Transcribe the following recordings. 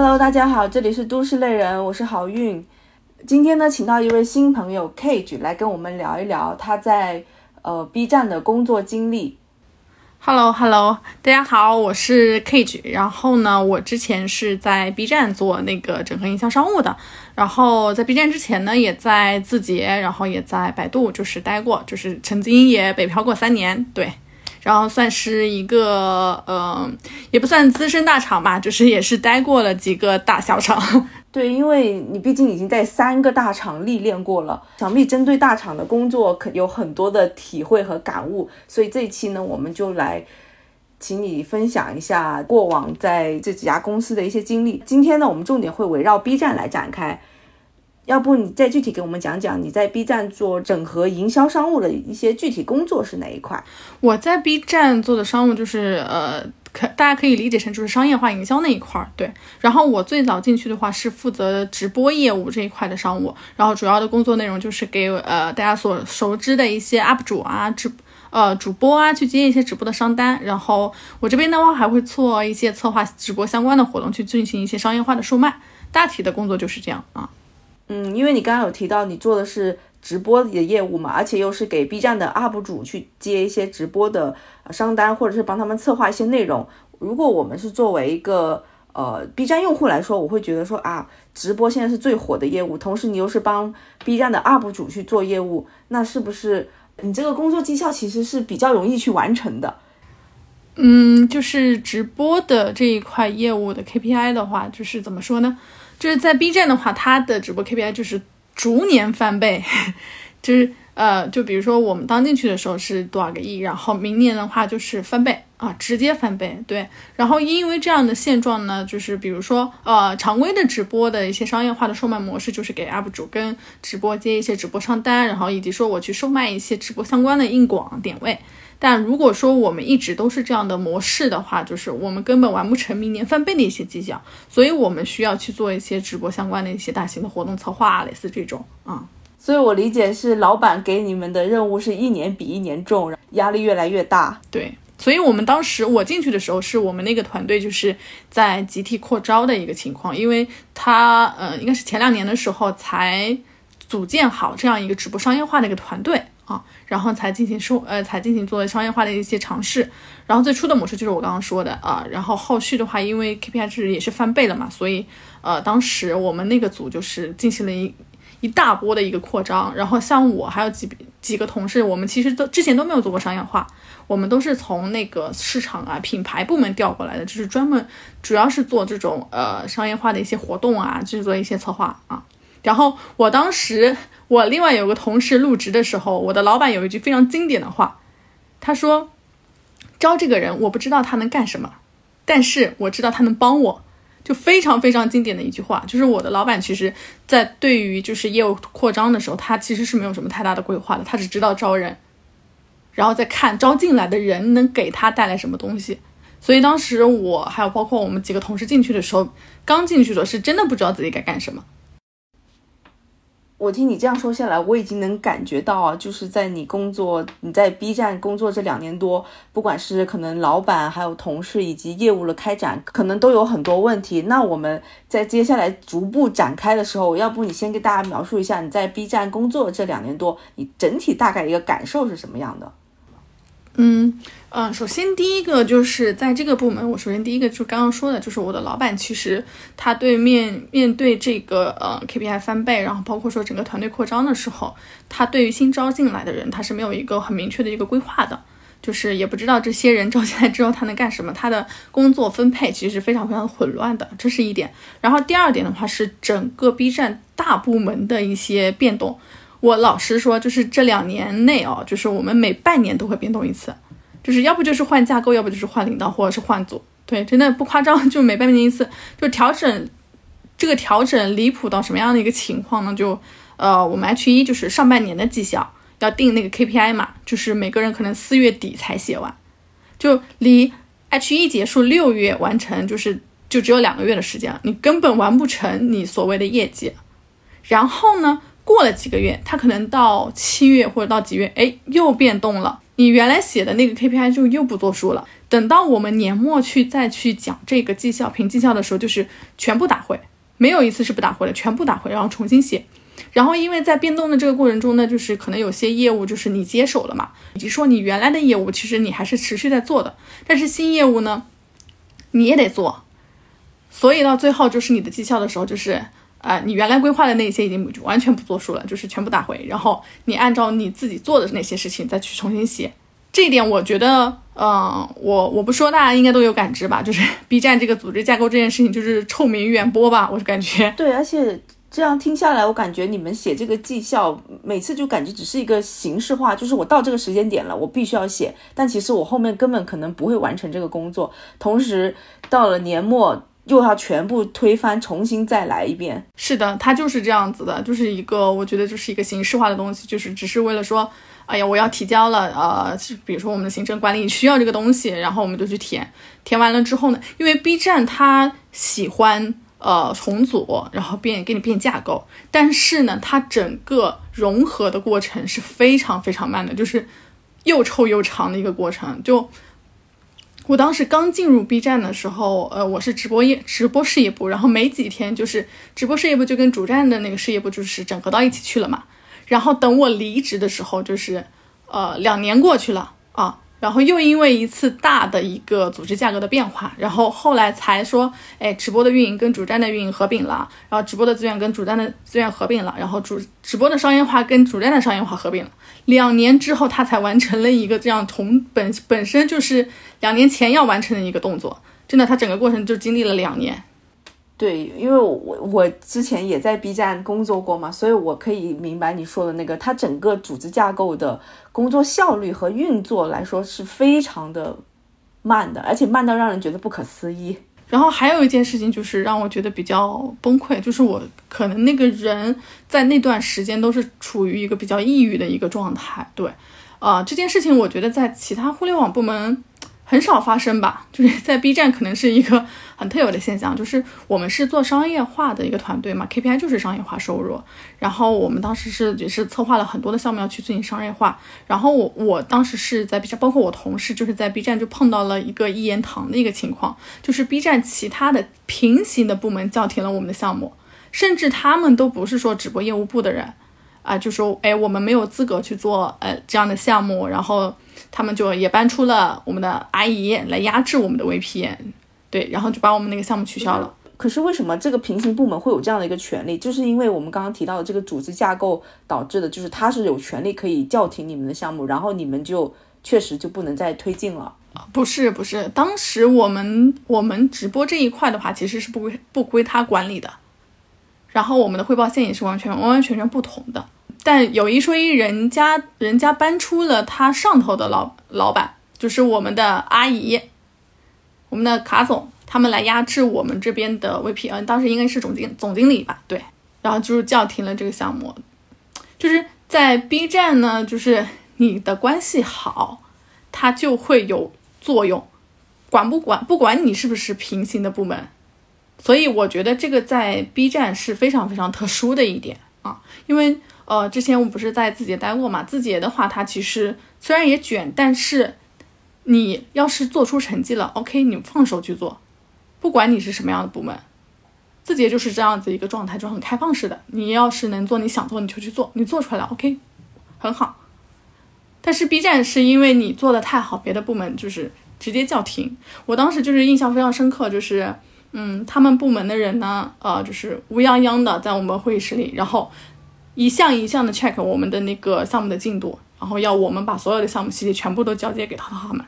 Hello，大家好，这里是都市丽人，我是郝运。今天呢，请到一位新朋友 Cage 来跟我们聊一聊他在呃 B 站的工作经历。Hello，Hello，大家好，我是 Cage。然后呢，我之前是在 B 站做那个整合营销商务的。然后在 B 站之前呢，也在字节，然后也在百度，就是待过，就是曾经也北漂过三年。对。然后算是一个，呃，也不算资深大厂吧，就是也是待过了几个大小厂。对，因为你毕竟已经在三个大厂历练过了，想必针对大厂的工作可有很多的体会和感悟。所以这一期呢，我们就来请你分享一下过往在这几家公司的一些经历。今天呢，我们重点会围绕 B 站来展开。要不你再具体给我们讲讲你在 B 站做整合营销商务的一些具体工作是哪一块？我在 B 站做的商务就是呃，可大家可以理解成就是商业化营销那一块儿。对，然后我最早进去的话是负责直播业务这一块的商务，然后主要的工作内容就是给呃大家所熟知的一些 UP 主啊、直呃主播啊去接一些直播的商单，然后我这边的话还会做一些策划直播相关的活动，去进行一些商业化的售卖。大体的工作就是这样啊。嗯，因为你刚刚有提到你做的是直播的业务嘛，而且又是给 B 站的 UP 主去接一些直播的商单，或者是帮他们策划一些内容。如果我们是作为一个呃 B 站用户来说，我会觉得说啊，直播现在是最火的业务，同时你又是帮 B 站的 UP 主去做业务，那是不是你这个工作绩效其实是比较容易去完成的？嗯，就是直播的这一块业务的 KPI 的话，就是怎么说呢？就是在 B 站的话，它的直播 KPI 就是逐年翻倍，就是呃，就比如说我们刚进去的时候是多少个亿，然后明年的话就是翻倍啊，直接翻倍。对，然后因为这样的现状呢，就是比如说呃，常规的直播的一些商业化的售卖模式，就是给 UP 主跟直播接一些直播商单，然后以及说我去售卖一些直播相关的硬广点位。但如果说我们一直都是这样的模式的话，就是我们根本完不成明年翻倍的一些绩效，所以我们需要去做一些直播相关的一些大型的活动策划，类似这种啊。所以我理解是老板给你们的任务是一年比一年重，压力越来越大。对，所以我们当时我进去的时候，是我们那个团队就是在集体扩招的一个情况，因为他呃应该是前两年的时候才组建好这样一个直播商业化的一个团队。啊，然后才进行收，呃，才进行做商业化的一些尝试。然后最初的模式就是我刚刚说的啊，然后后续的话，因为 KPI 值也是翻倍了嘛，所以呃，当时我们那个组就是进行了一一大波的一个扩张。然后像我还有几几个同事，我们其实都之前都没有做过商业化，我们都是从那个市场啊、品牌部门调过来的，就是专门主要是做这种呃商业化的一些活动啊，制作一些策划啊。然后我当时。我另外有个同事入职的时候，我的老板有一句非常经典的话，他说：“招这个人，我不知道他能干什么，但是我知道他能帮我。”就非常非常经典的一句话，就是我的老板其实，在对于就是业务扩张的时候，他其实是没有什么太大的规划的，他只知道招人，然后再看招进来的人能给他带来什么东西。所以当时我还有包括我们几个同事进去的时候，刚进去的时候是真的不知道自己该干什么。我听你这样说下来，我已经能感觉到啊，就是在你工作，你在 B 站工作这两年多，不管是可能老板、还有同事以及业务的开展，可能都有很多问题。那我们在接下来逐步展开的时候，要不你先给大家描述一下你在 B 站工作这两年多，你整体大概一个感受是什么样的？嗯嗯，首先第一个就是在这个部门，我首先第一个就刚刚说的，就是我的老板其实他对面面对这个呃 KPI 翻倍，然后包括说整个团队扩张的时候，他对于新招进来的人，他是没有一个很明确的一个规划的，就是也不知道这些人招进来之后他能干什么，他的工作分配其实是非常非常混乱的，这是一点。然后第二点的话是整个 B 站大部门的一些变动。我老实说，就是这两年内哦，就是我们每半年都会变动一次，就是要不就是换架构，要不就是换领导，或者是换组。对，真的不夸张，就每半年一次，就调整。这个调整离谱到什么样的一个情况呢？就呃，我们 H 一就是上半年的绩效要定那个 KPI 嘛，就是每个人可能四月底才写完，就离 H 一结束六月完成，就是就只有两个月的时间，你根本完不成你所谓的业绩。然后呢？过了几个月，它可能到七月或者到几月，哎，又变动了。你原来写的那个 KPI 就又不作数了。等到我们年末去再去讲这个绩效评绩效的时候，就是全部打回，没有一次是不打回的，全部打回，然后重新写。然后因为在变动的这个过程中呢，就是可能有些业务就是你接手了嘛，以及说你原来的业务其实你还是持续在做的，但是新业务呢，你也得做。所以到最后就是你的绩效的时候，就是啊，你原来规划的那些已经完全不作数了，就是全部打回，然后你按照你自己做的那些事情再去重新写。这一点我觉得，嗯，我我不说，大家应该都有感知吧？就是 B 站这个组织架构这件事情，就是臭名远播吧？我是感觉。对，而且这样听下来，我感觉你们写这个绩效，每次就感觉只是一个形式化，就是我到这个时间点了，我必须要写，但其实我后面根本可能不会完成这个工作。同时，到了年末。又要全部推翻，重新再来一遍。是的，它就是这样子的，就是一个我觉得就是一个形式化的东西，就是只是为了说，哎呀，我要提交了，呃，比如说我们的行政管理需要这个东西，然后我们就去填，填完了之后呢，因为 B 站它喜欢呃重组，然后变给你变架构，但是呢，它整个融合的过程是非常非常慢的，就是又臭又长的一个过程，就。我当时刚进入 B 站的时候，呃，我是直播业直播事业部，然后没几天就是直播事业部就跟主站的那个事业部就是整合到一起去了嘛。然后等我离职的时候，就是呃两年过去了啊。然后又因为一次大的一个组织架构的变化，然后后来才说，哎，直播的运营跟主站的运营合并了，然后直播的资源跟主站的资源合并了，然后主直播的商业化跟主站的商业化合并了。两年之后，他才完成了一个这样从本本身就是两年前要完成的一个动作。真的，他整个过程就经历了两年。对，因为我我之前也在 B 站工作过嘛，所以我可以明白你说的那个，它整个组织架构的工作效率和运作来说是非常的慢的，而且慢到让人觉得不可思议。然后还有一件事情就是让我觉得比较崩溃，就是我可能那个人在那段时间都是处于一个比较抑郁的一个状态。对，呃，这件事情我觉得在其他互联网部门。很少发生吧，就是在 B 站可能是一个很特有的现象，就是我们是做商业化的一个团队嘛，KPI 就是商业化收入。然后我们当时是也是策划了很多的项目要去进行商业化。然后我我当时是在 B 站，包括我同事就是在 B 站就碰到了一个一言堂的一个情况，就是 B 站其他的平行的部门叫停了我们的项目，甚至他们都不是说直播业务部的人啊，就说哎我们没有资格去做呃这样的项目，然后。他们就也搬出了我们的阿姨来压制我们的 VP 对，然后就把我们那个项目取消了。可是为什么这个平行部门会有这样的一个权利？就是因为我们刚刚提到的这个组织架构导致的，就是他是有权利可以叫停你们的项目，然后你们就确实就不能再推进了。不是不是，当时我们我们直播这一块的话，其实是不归不归他管理的，然后我们的汇报线也是完全完完全全不同的。但有一说一，人家人家搬出了他上头的老老板，就是我们的阿姨，我们的卡总，他们来压制我们这边的 VPN，当时应该是总经总经理吧？对，然后就是叫停了这个项目。就是在 B 站呢，就是你的关系好，它就会有作用，管不管不管你是不是平行的部门，所以我觉得这个在 B 站是非常非常特殊的一点啊，因为。呃，之前我们不是在字节待过嘛？字节的话，它其实虽然也卷，但是你要是做出成绩了，OK，你放手去做，不管你是什么样的部门，字节就是这样子一个状态，就很开放式的。你要是能做，你想做你就去做，你做出来了，OK，很好。但是 B 站是因为你做的太好，别的部门就是直接叫停。我当时就是印象非常深刻，就是嗯，他们部门的人呢，呃，就是乌泱泱的在我们会议室里，然后。一项一项的 check 我们的那个项目的进度，然后要我们把所有的项目细节全部都交接给他他们。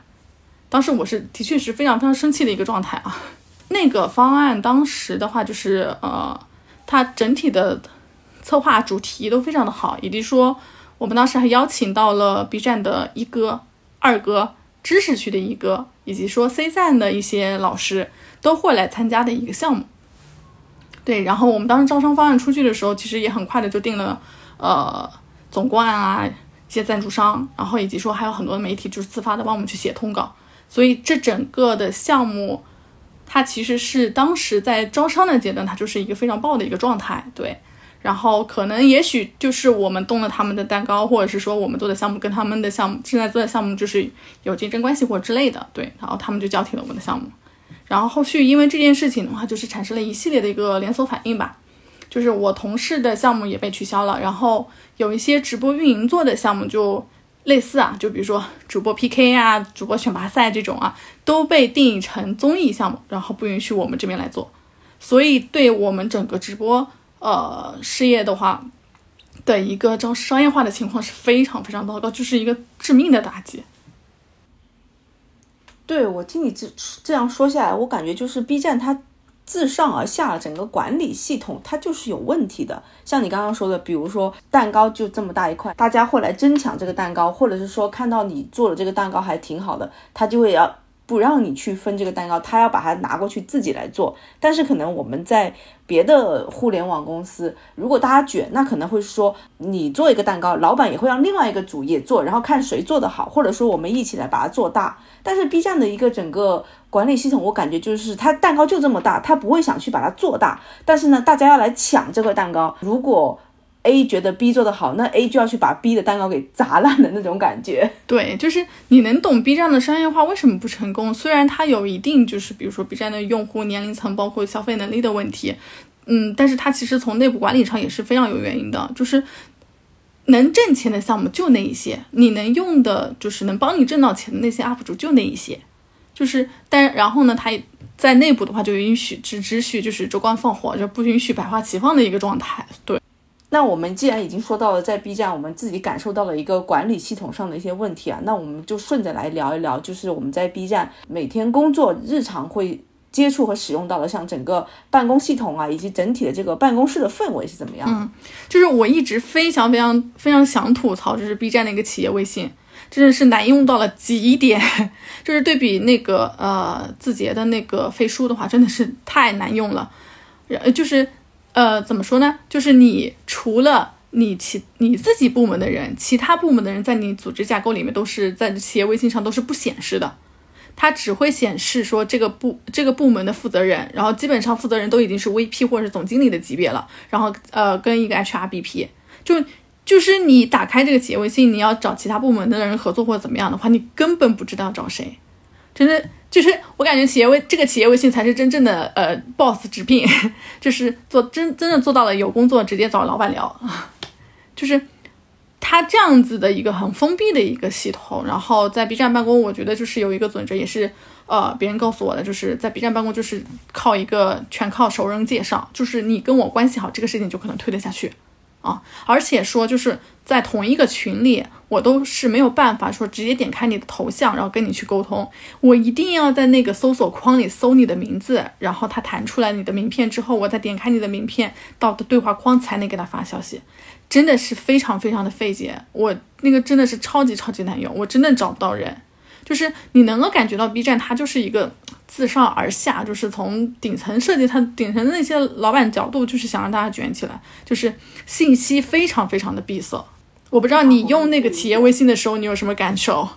当时我是的确是非常非常生气的一个状态啊。那个方案当时的话就是呃，它整体的策划主题都非常的好，以及说我们当时还邀请到了 B 站的一哥、二哥、知识区的一哥，以及说 C 站的一些老师都会来参加的一个项目。对，然后我们当时招商方案出去的时候，其实也很快的就定了，呃，总冠啊，一些赞助商，然后以及说还有很多媒体就是自发的帮我们去写通稿，所以这整个的项目，它其实是当时在招商的阶段，它就是一个非常爆的一个状态。对，然后可能也许就是我们动了他们的蛋糕，或者是说我们做的项目跟他们的项目现在做的项目就是有竞争关系或之类的，对，然后他们就交替了我们的项目，然后后续因为这件事情的话，就是产生了一系列的一个连锁反应吧，就是我同事的项目也被取消了，然后有一些直播运营做的项目就类似啊，就比如说主播 PK 啊、主播选拔赛这种啊，都被定义成综艺项目，然后不允许我们这边来做，所以对我们整个直播。呃，事业的话的一个招商业化的情况是非常非常糟糕，就是一个致命的打击。对我听你这这样说下来，我感觉就是 B 站它自上而下整个管理系统它就是有问题的。像你刚刚说的，比如说蛋糕就这么大一块，大家会来争抢这个蛋糕，或者是说看到你做的这个蛋糕还挺好的，他就会要。不让你去分这个蛋糕，他要把它拿过去自己来做。但是可能我们在别的互联网公司，如果大家卷，那可能会说你做一个蛋糕，老板也会让另外一个组也做，然后看谁做得好，或者说我们一起来把它做大。但是 B 站的一个整个管理系统，我感觉就是它蛋糕就这么大，他不会想去把它做大。但是呢，大家要来抢这个蛋糕，如果。A 觉得 B 做的好，那 A 就要去把 B 的蛋糕给砸烂的那种感觉。对，就是你能懂 B 站的商业化为什么不成功？虽然它有一定就是，比如说 B 站的用户年龄层，包括消费能力的问题，嗯，但是它其实从内部管理上也是非常有原因的。就是能挣钱的项目就那一些，你能用的就是能帮你挣到钱的那些 UP 主就那一些。就是，但然后呢，它在内部的话就允许只只许就是州官放火，就不允许百花齐放的一个状态。对。那我们既然已经说到了在 B 站，我们自己感受到了一个管理系统上的一些问题啊，那我们就顺着来聊一聊，就是我们在 B 站每天工作日常会接触和使用到的，像整个办公系统啊，以及整体的这个办公室的氛围是怎么样？嗯，就是我一直非常非常非常想吐槽，就是 B 站的一个企业微信，真的是难用到了极点，就是对比那个呃字节的那个飞书的话，真的是太难用了，呃就是。呃，怎么说呢？就是你除了你其你自己部门的人，其他部门的人在你组织架构里面都是在企业微信上都是不显示的，它只会显示说这个部这个部门的负责人，然后基本上负责人都已经是 VP 或者是总经理的级别了，然后呃跟一个 HRBP，就就是你打开这个企业微信，你要找其他部门的人合作或者怎么样的话，你根本不知道找谁，真的。就是我感觉企业微这个企业微信才是真正的呃 boss 直聘，就是做真真的做到了有工作直接找老板聊，就是他这样子的一个很封闭的一个系统。然后在 B 站办公，我觉得就是有一个准则，也是呃别人告诉我的，就是在 B 站办公就是靠一个全靠熟人介绍，就是你跟我关系好，这个事情就可能推得下去。啊，而且说就是在同一个群里，我都是没有办法说直接点开你的头像，然后跟你去沟通。我一定要在那个搜索框里搜你的名字，然后它弹出来你的名片之后，我再点开你的名片到的对话框才能给他发消息，真的是非常非常的费解。我那个真的是超级超级难用，我真的找不到人。就是你能够感觉到 B 站它就是一个。自上而下，就是从顶层设计，它顶层的那些老板角度，就是想让大家卷起来，就是信息非常非常的闭塞。我不知道你用那个企业微信的时候，你有什么感受？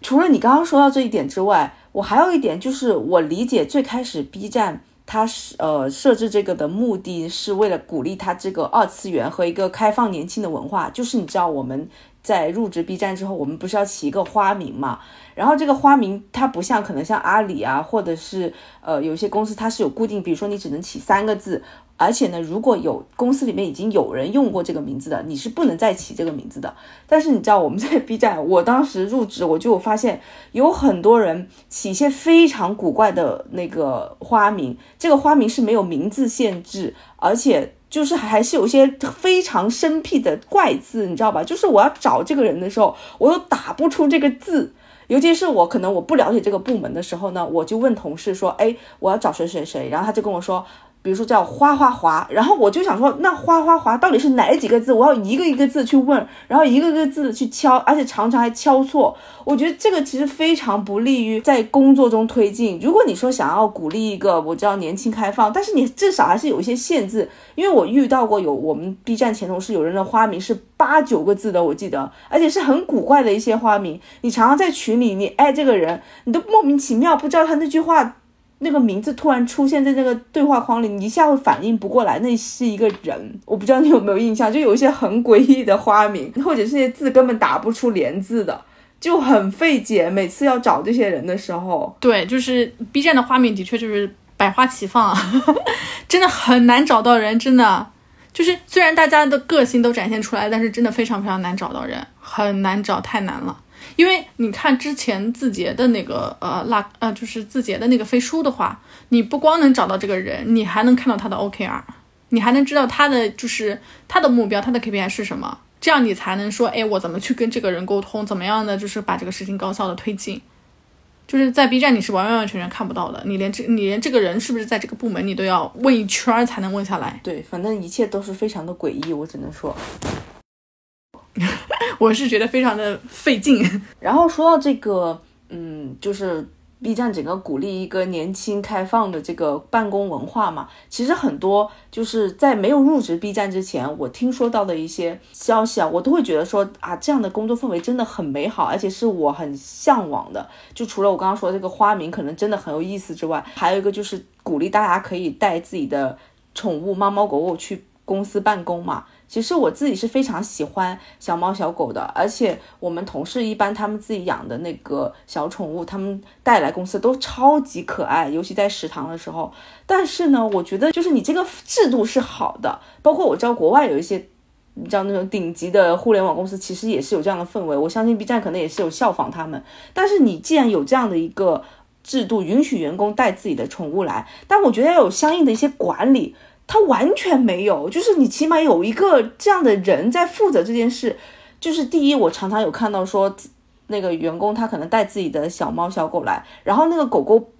除了你刚刚说到这一点之外，我还有一点就是，我理解最开始 B 站它是呃设置这个的目的是为了鼓励它这个二次元和一个开放年轻的文化，就是你知道我们。在入职 B 站之后，我们不是要起一个花名嘛？然后这个花名它不像可能像阿里啊，或者是呃有些公司它是有固定，比如说你只能起三个字，而且呢，如果有公司里面已经有人用过这个名字的，你是不能再起这个名字的。但是你知道我们在 B 站，我当时入职我就发现有很多人起一些非常古怪的那个花名，这个花名是没有名字限制，而且。就是还是有些非常生僻的怪字，你知道吧？就是我要找这个人的时候，我又打不出这个字。尤其是我可能我不了解这个部门的时候呢，我就问同事说：“哎，我要找谁谁谁。”然后他就跟我说。比如说叫花花滑，然后我就想说，那花花滑到底是哪几个字？我要一个一个字去问，然后一个个字去敲，而且常常还敲错。我觉得这个其实非常不利于在工作中推进。如果你说想要鼓励一个，我知道年轻开放，但是你至少还是有一些限制。因为我遇到过有我们 B 站前同事有人的花名是八九个字的，我记得，而且是很古怪的一些花名。你常常在群里，你艾这个人，你都莫名其妙不知道他那句话。那个名字突然出现在那个对话框里，你一下会反应不过来，那是一个人。我不知道你有没有印象，就有一些很诡异的花名，或者是些字根本打不出连字的，就很费解。每次要找这些人的时候，对，就是 B 站的花名的确就是百花齐放啊，真的很难找到人，真的就是虽然大家的个性都展现出来，但是真的非常非常难找到人，很难找，太难了。因为你看之前字节的那个呃辣呃就是字节的那个飞书的话，你不光能找到这个人，你还能看到他的 OKR，你还能知道他的就是他的目标，他的 KPI 是什么，这样你才能说，哎，我怎么去跟这个人沟通，怎么样的就是把这个事情高效的推进。就是在 B 站你是完完全全看不到的，你连这你连这个人是不是在这个部门，你都要问一圈才能问下来。对，反正一切都是非常的诡异，我只能说。我是觉得非常的费劲。然后说到这个，嗯，就是 B 站整个鼓励一个年轻开放的这个办公文化嘛。其实很多就是在没有入职 B 站之前，我听说到的一些消息啊，我都会觉得说啊，这样的工作氛围真的很美好，而且是我很向往的。就除了我刚刚说这个花名可能真的很有意思之外，还有一个就是鼓励大家可以带自己的宠物猫猫狗狗去公司办公嘛。其实我自己是非常喜欢小猫小狗的，而且我们同事一般他们自己养的那个小宠物，他们带来公司都超级可爱，尤其在食堂的时候。但是呢，我觉得就是你这个制度是好的，包括我知道国外有一些，你知道那种顶级的互联网公司，其实也是有这样的氛围。我相信 B 站可能也是有效仿他们。但是你既然有这样的一个制度，允许员工带自己的宠物来，但我觉得要有相应的一些管理。他完全没有，就是你起码有一个这样的人在负责这件事。就是第一，我常常有看到说，那个员工他可能带自己的小猫小狗来，然后那个狗狗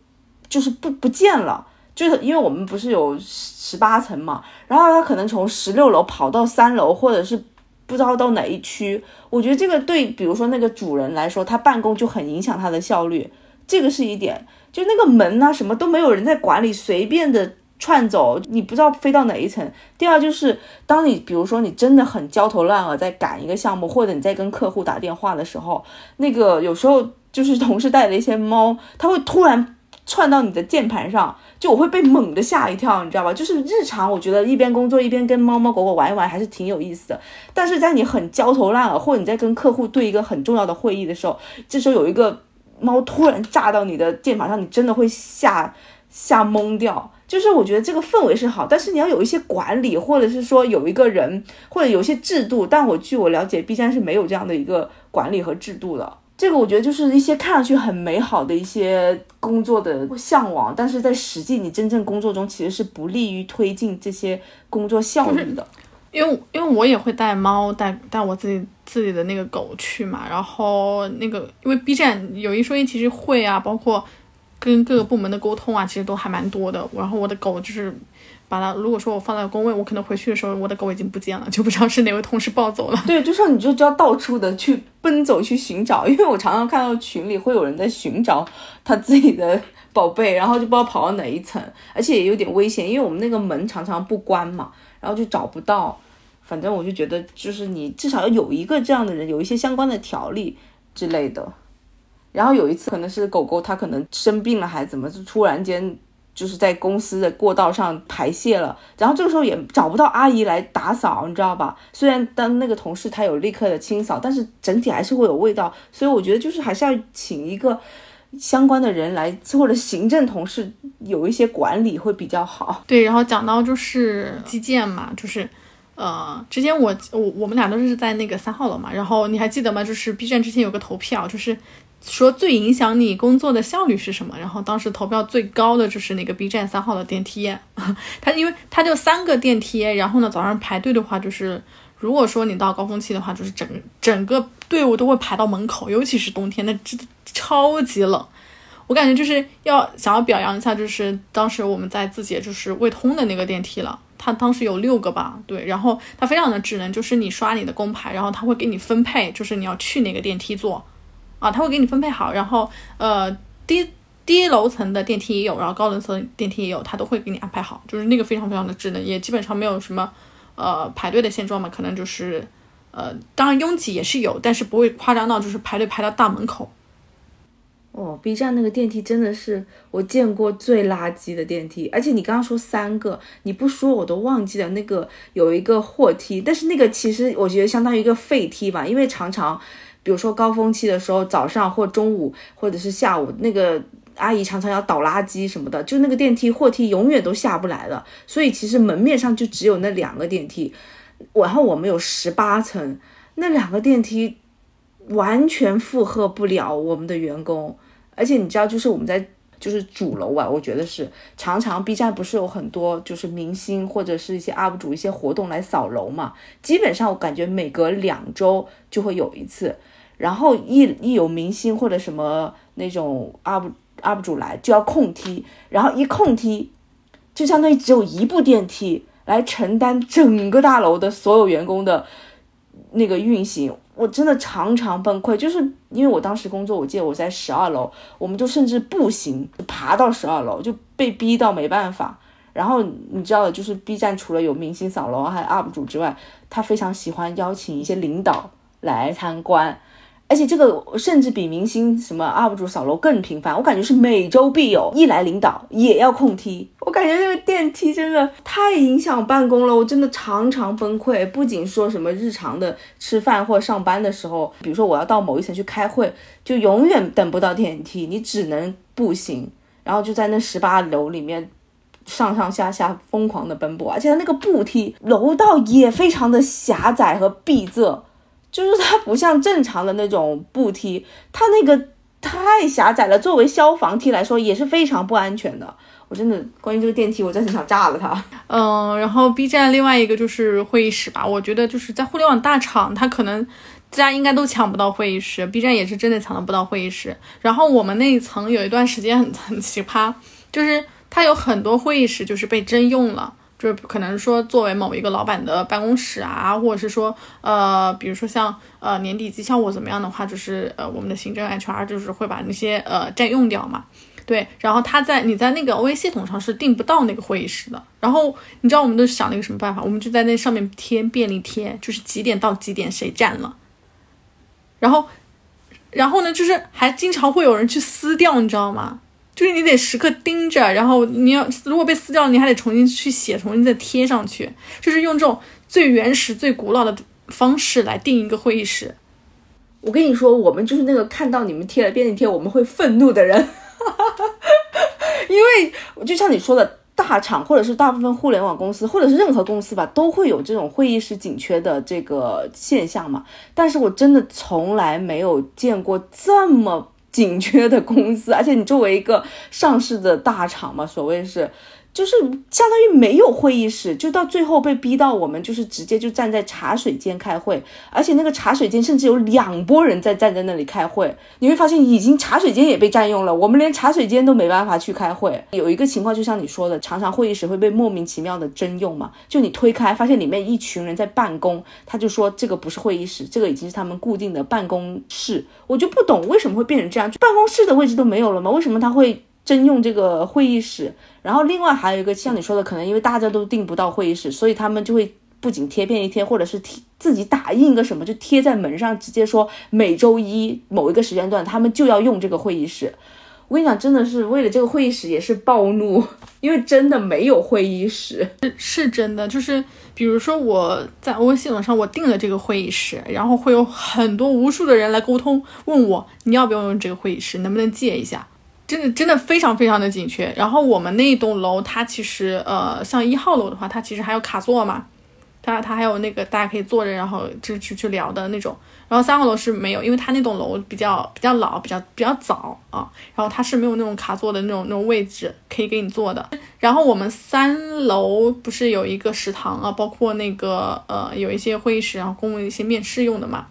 就是不不见了，就是因为我们不是有十八层嘛，然后他可能从十六楼跑到三楼，或者是不知道到哪一区。我觉得这个对，比如说那个主人来说，他办公就很影响他的效率，这个是一点。就那个门啊，什么都没有人在管理，随便的。串走，你不知道飞到哪一层。第二就是，当你比如说你真的很焦头烂额在赶一个项目，或者你在跟客户打电话的时候，那个有时候就是同事带的一些猫，它会突然窜到你的键盘上，就我会被猛的吓一跳，你知道吧？就是日常我觉得一边工作一边跟猫猫狗狗玩一玩还是挺有意思的，但是在你很焦头烂额，或者你在跟客户对一个很重要的会议的时候，这时候有一个猫突然炸到你的键盘上，你真的会吓吓懵掉。就是我觉得这个氛围是好，但是你要有一些管理，或者是说有一个人，或者有一些制度。但我据我了解，B 站是没有这样的一个管理和制度的。这个我觉得就是一些看上去很美好的一些工作的向往，但是在实际你真正工作中其实是不利于推进这些工作效率的。因为因为我也会带猫带带我自己自己的那个狗去嘛，然后那个因为 B 站有一说一，其实会啊，包括。跟各个部门的沟通啊，其实都还蛮多的。然后我的狗就是把它，如果说我放在工位，我可能回去的时候，我的狗已经不见了，就不知道是哪位同事抱走了。对，就说你就要到处的去奔走去寻找，因为我常常看到群里会有人在寻找他自己的宝贝，然后就不知道跑到哪一层，而且也有点危险，因为我们那个门常常不关嘛，然后就找不到。反正我就觉得，就是你至少要有一个这样的人，有一些相关的条例之类的。然后有一次，可能是狗狗它可能生病了，还是怎么，就突然间就是在公司的过道上排泄了。然后这个时候也找不到阿姨来打扫，你知道吧？虽然当那个同事他有立刻的清扫，但是整体还是会有味道。所以我觉得就是还是要请一个相关的人来，或者行政同事有一些管理会比较好。对，然后讲到就是基建嘛，就是呃，之前我我我们俩都是在那个三号楼嘛，然后你还记得吗？就是 B 站之前有个投票，就是。说最影响你工作的效率是什么？然后当时投票最高的就是那个 B 站三号的电梯，它因为它就三个电梯，然后呢早上排队的话，就是如果说你到高峰期的话，就是整整个队伍都会排到门口，尤其是冬天，那真的超级冷。我感觉就是要想要表扬一下，就是当时我们在字节就是未通的那个电梯了，它当时有六个吧，对，然后它非常的智能，就是你刷你的工牌，然后它会给你分配，就是你要去哪个电梯坐。啊，他会给你分配好，然后呃低低楼层的电梯也有，然后高楼层电梯也有，他都会给你安排好，就是那个非常非常的智能，也基本上没有什么呃排队的现状嘛，可能就是呃当然拥挤也是有，但是不会夸张到就是排队排到大门口。哦，B 站那个电梯真的是我见过最垃圾的电梯，而且你刚刚说三个，你不说我都忘记了。那个有一个货梯，但是那个其实我觉得相当于一个废梯吧，因为常常，比如说高峰期的时候，早上或中午或者是下午，那个阿姨常常要倒垃圾什么的，就那个电梯货梯永远都下不来了。所以其实门面上就只有那两个电梯，然后我们有十八层，那两个电梯完全负荷不了我们的员工。而且你知道，就是我们在就是主楼啊，我觉得是常常 B 站不是有很多就是明星或者是一些 UP 主一些活动来扫楼嘛，基本上我感觉每隔两周就会有一次，然后一一有明星或者什么那种 UP UP 主来就要控梯，然后一控梯就相当于只有一部电梯来承担整个大楼的所有员工的那个运行。我真的常常崩溃，就是因为我当时工作，我记得我在十二楼，我们就甚至步行爬到十二楼，就被逼到没办法。然后你知道的，就是 B 站除了有明星扫楼，还有 UP 主之外，他非常喜欢邀请一些领导来参观。而且这个甚至比明星什么 UP 主扫楼更频繁，我感觉是每周必有，一来领导也要控梯。我感觉这个电梯真的太影响办公了，我真的常常崩溃。不仅说什么日常的吃饭或上班的时候，比如说我要到某一层去开会，就永远等不到电梯，你只能步行，然后就在那十八楼里面上上下下疯狂的奔波，而且那个步梯楼道也非常的狭窄和闭塞。就是它不像正常的那种步梯，它那个太狭窄了。作为消防梯来说，也是非常不安全的。我真的关于这个电梯，我真的想炸了它。嗯，然后 B 站另外一个就是会议室吧。我觉得就是在互联网大厂，它可能大家应该都抢不到会议室，B 站也是真的抢不到会议室。然后我们那一层有一段时间很 很奇葩，就是它有很多会议室就是被征用了。就是可能说作为某一个老板的办公室啊，或者是说呃，比如说像呃年底绩效或怎么样的话，就是呃我们的行政 HR 就是会把那些呃占用掉嘛。对，然后他在你在那个 OA 系统上是订不到那个会议室的。然后你知道我们都想了一个什么办法？我们就在那上面贴便利贴，就是几点到几点谁占了。然后，然后呢，就是还经常会有人去撕掉，你知道吗？就是你得时刻盯着，然后你要如果被撕掉了，你还得重新去写，重新再贴上去。就是用这种最原始、最古老的方式来定一个会议室。我跟你说，我们就是那个看到你们贴了便利贴，我们会愤怒的人。因为就像你说的，大厂或者是大部分互联网公司，或者是任何公司吧，都会有这种会议室紧缺的这个现象嘛。但是我真的从来没有见过这么。紧缺的公司，而且你作为一个上市的大厂嘛，所谓是。就是相当于没有会议室，就到最后被逼到我们就是直接就站在茶水间开会，而且那个茶水间甚至有两拨人在站在那里开会。你会发现，已经茶水间也被占用了，我们连茶水间都没办法去开会。有一个情况，就像你说的，常常会议室会被莫名其妙的征用嘛，就你推开发现里面一群人在办公，他就说这个不是会议室，这个已经是他们固定的办公室。我就不懂为什么会变成这样，办公室的位置都没有了吗？为什么他会？征用这个会议室，然后另外还有一个像你说的，可能因为大家都订不到会议室，所以他们就会不仅贴便利贴，或者是贴自己打印一个什么，就贴在门上，直接说每周一某一个时间段他们就要用这个会议室。我跟你讲，真的是为了这个会议室也是暴怒，因为真的没有会议室，是是真的。就是比如说我在 O 系统上我订了这个会议室，然后会有很多无数的人来沟通，问我你要不要用这个会议室，能不能借一下。真的真的非常非常的紧缺。然后我们那一栋楼，它其实呃，像一号楼的话，它其实还有卡座嘛，它它还有那个大家可以坐着，然后就去去聊的那种。然后三号楼是没有，因为它那栋楼比较比较老，比较比较早啊，然后它是没有那种卡座的那种那种位置可以给你坐的。然后我们三楼不是有一个食堂啊，包括那个呃有一些会议室，然后供一些面试用的嘛。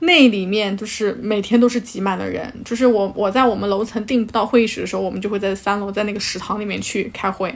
那里面就是每天都是挤满了人，就是我我在我们楼层订不到会议室的时候，我们就会在三楼在那个食堂里面去开会，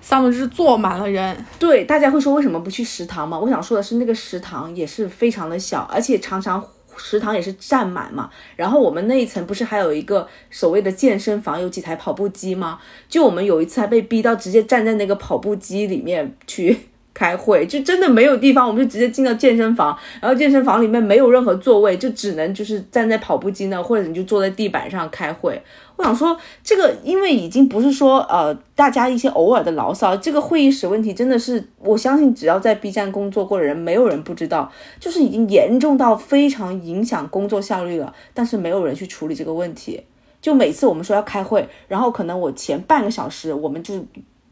三楼就是坐满了人。对，大家会说为什么不去食堂嘛？我想说的是那个食堂也是非常的小，而且常常食堂也是占满嘛。然后我们那一层不是还有一个所谓的健身房，有几台跑步机吗？就我们有一次还被逼到直接站在那个跑步机里面去。开会，就真的没有地方，我们就直接进到健身房，然后健身房里面没有任何座位，就只能就是站在跑步机那，或者你就坐在地板上开会。我想说，这个因为已经不是说呃大家一些偶尔的牢骚，这个会议室问题真的是，我相信只要在 B 站工作过的人，没有人不知道，就是已经严重到非常影响工作效率了，但是没有人去处理这个问题。就每次我们说要开会，然后可能我前半个小时，我们就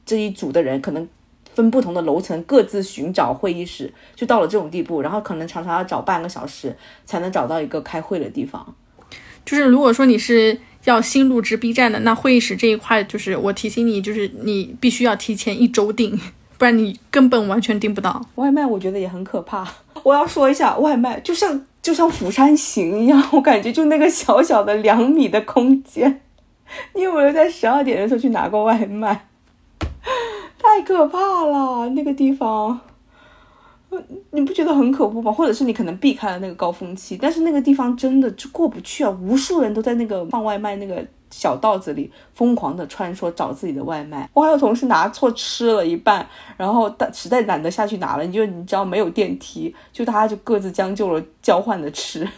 这一组的人可能分不同的楼层各自寻找会议室，就到了这种地步，然后可能常常要找半个小时才能找到一个开会的地方。就是如果说你是要新入职 B 站的，那会议室这一块，就是我提醒你，就是你必须要提前一周订，不然你根本完全订不到。外卖我觉得也很可怕，我要说一下，外卖就像就像釜山行一样，我感觉就那个小小的两米的空间，你有没有在十二点的时候去拿过外卖？太可怕了，那个地方。你不觉得很可怖吗？或者是你可能避开了那个高峰期，但是那个地方真的就过不去啊！无数人都在那个放外卖那个小道子里疯狂的穿梭找自己的外卖。我还有同事拿错吃了一半，然后实在懒得下去拿了，你就你知道没有电梯，就大家就各自将就了交换的吃。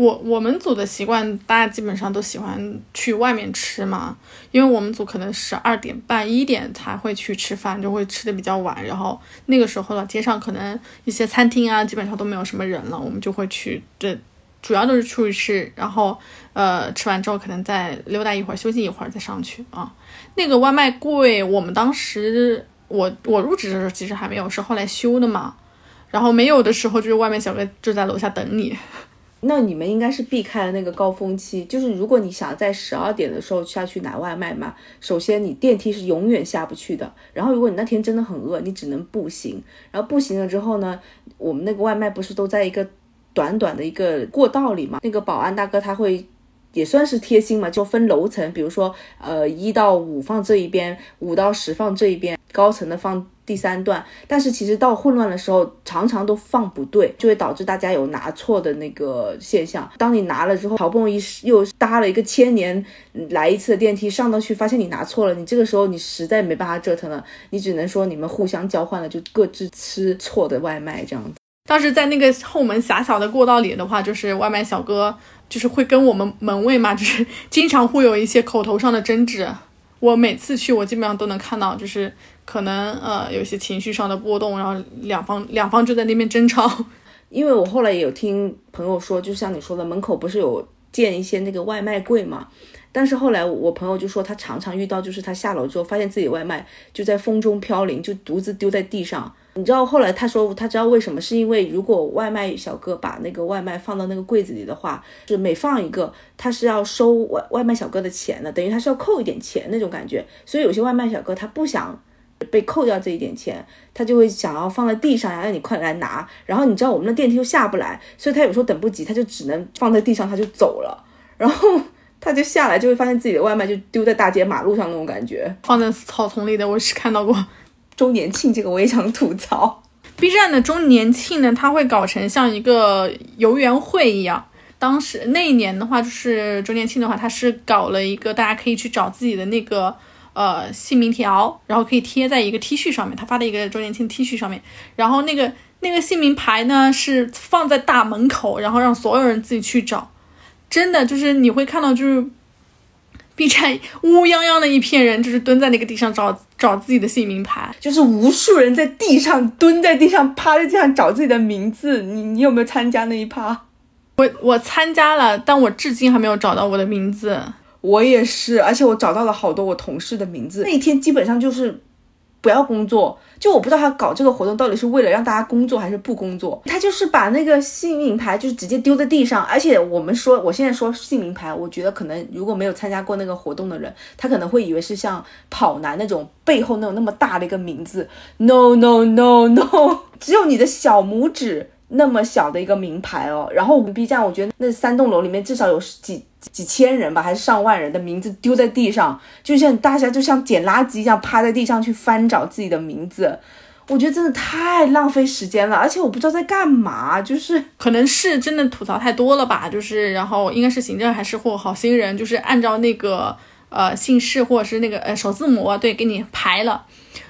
我我们组的习惯，大家基本上都喜欢去外面吃嘛，因为我们组可能十二点半一点才会去吃饭，就会吃的比较晚。然后那个时候呢，街上可能一些餐厅啊，基本上都没有什么人了，我们就会去，这主要都是出去吃。然后呃，吃完之后可能再溜达一会儿，休息一会儿再上去啊。那个外卖贵，我们当时我我入职的时候其实还没有，是后来修的嘛。然后没有的时候，就是外卖小哥就在楼下等你。那你们应该是避开了那个高峰期，就是如果你想在十二点的时候下去拿外卖嘛，首先你电梯是永远下不去的。然后如果你那天真的很饿，你只能步行。然后步行了之后呢，我们那个外卖不是都在一个短短的一个过道里嘛？那个保安大哥他会也算是贴心嘛，就分楼层，比如说呃一到五放这一边，五到十放这一边，高层的放。第三段，但是其实到混乱的时候，常常都放不对，就会导致大家有拿错的那个现象。当你拿了之后，好不容易又搭了一个千年来一次的电梯上到去，发现你拿错了，你这个时候你实在没办法折腾了，你只能说你们互相交换了，就各自吃错的外卖这样子。当时在那个后门狭小的过道里的话，就是外卖小哥就是会跟我们门卫嘛，就是经常会有一些口头上的争执。我每次去，我基本上都能看到，就是。可能呃有些情绪上的波动，然后两方两方就在那边争吵。因为我后来也有听朋友说，就像你说的，门口不是有建一些那个外卖柜嘛？但是后来我朋友就说，他常常遇到，就是他下楼之后，发现自己外卖就在风中飘零，就独自丢在地上。你知道后来他说他知道为什么？是因为如果外卖小哥把那个外卖放到那个柜子里的话，是每放一个他是要收外外卖小哥的钱的，等于他是要扣一点钱那种感觉。所以有些外卖小哥他不想。被扣掉这一点钱，他就会想要放在地上，让你快来拿。然后你知道我们的电梯又下不来，所以他有时候等不及，他就只能放在地上，他就走了。然后 他就下来，就会发现自己的外卖就丢在大街马路上那种感觉，放在草丛里的。我是看到过周年庆这个，我也想吐槽。B 站的周年庆呢，他会搞成像一个游园会一样。当时那一年的话，就是周年庆的话，他是搞了一个大家可以去找自己的那个。呃，姓名条，然后可以贴在一个 T 恤上面，他发的一个周年庆 T 恤上面，然后那个那个姓名牌呢是放在大门口，然后让所有人自己去找，真的就是你会看到就是 B 站乌泱泱的一片人，就是蹲在那个地上找找自己的姓名牌，就是无数人在地上蹲在地上趴在地上找自己的名字，你你有没有参加那一趴？我我参加了，但我至今还没有找到我的名字。我也是，而且我找到了好多我同事的名字。那一天基本上就是不要工作，就我不知道他搞这个活动到底是为了让大家工作还是不工作。他就是把那个姓名牌就是直接丢在地上，而且我们说我现在说姓名牌，我觉得可能如果没有参加过那个活动的人，他可能会以为是像跑男那种背后那种那么大的一个名字。No no no no，只有你的小拇指。那么小的一个名牌哦，然后我们 B 站，我觉得那三栋楼里面至少有几几千人吧，还是上万人的名字丢在地上，就像大家就像捡垃圾一样趴在地上去翻找自己的名字，我觉得真的太浪费时间了，而且我不知道在干嘛，就是可能是真的吐槽太多了吧，就是然后应该是行政还是或好心人，就是按照那个呃姓氏或者是那个呃首字母对给你排了，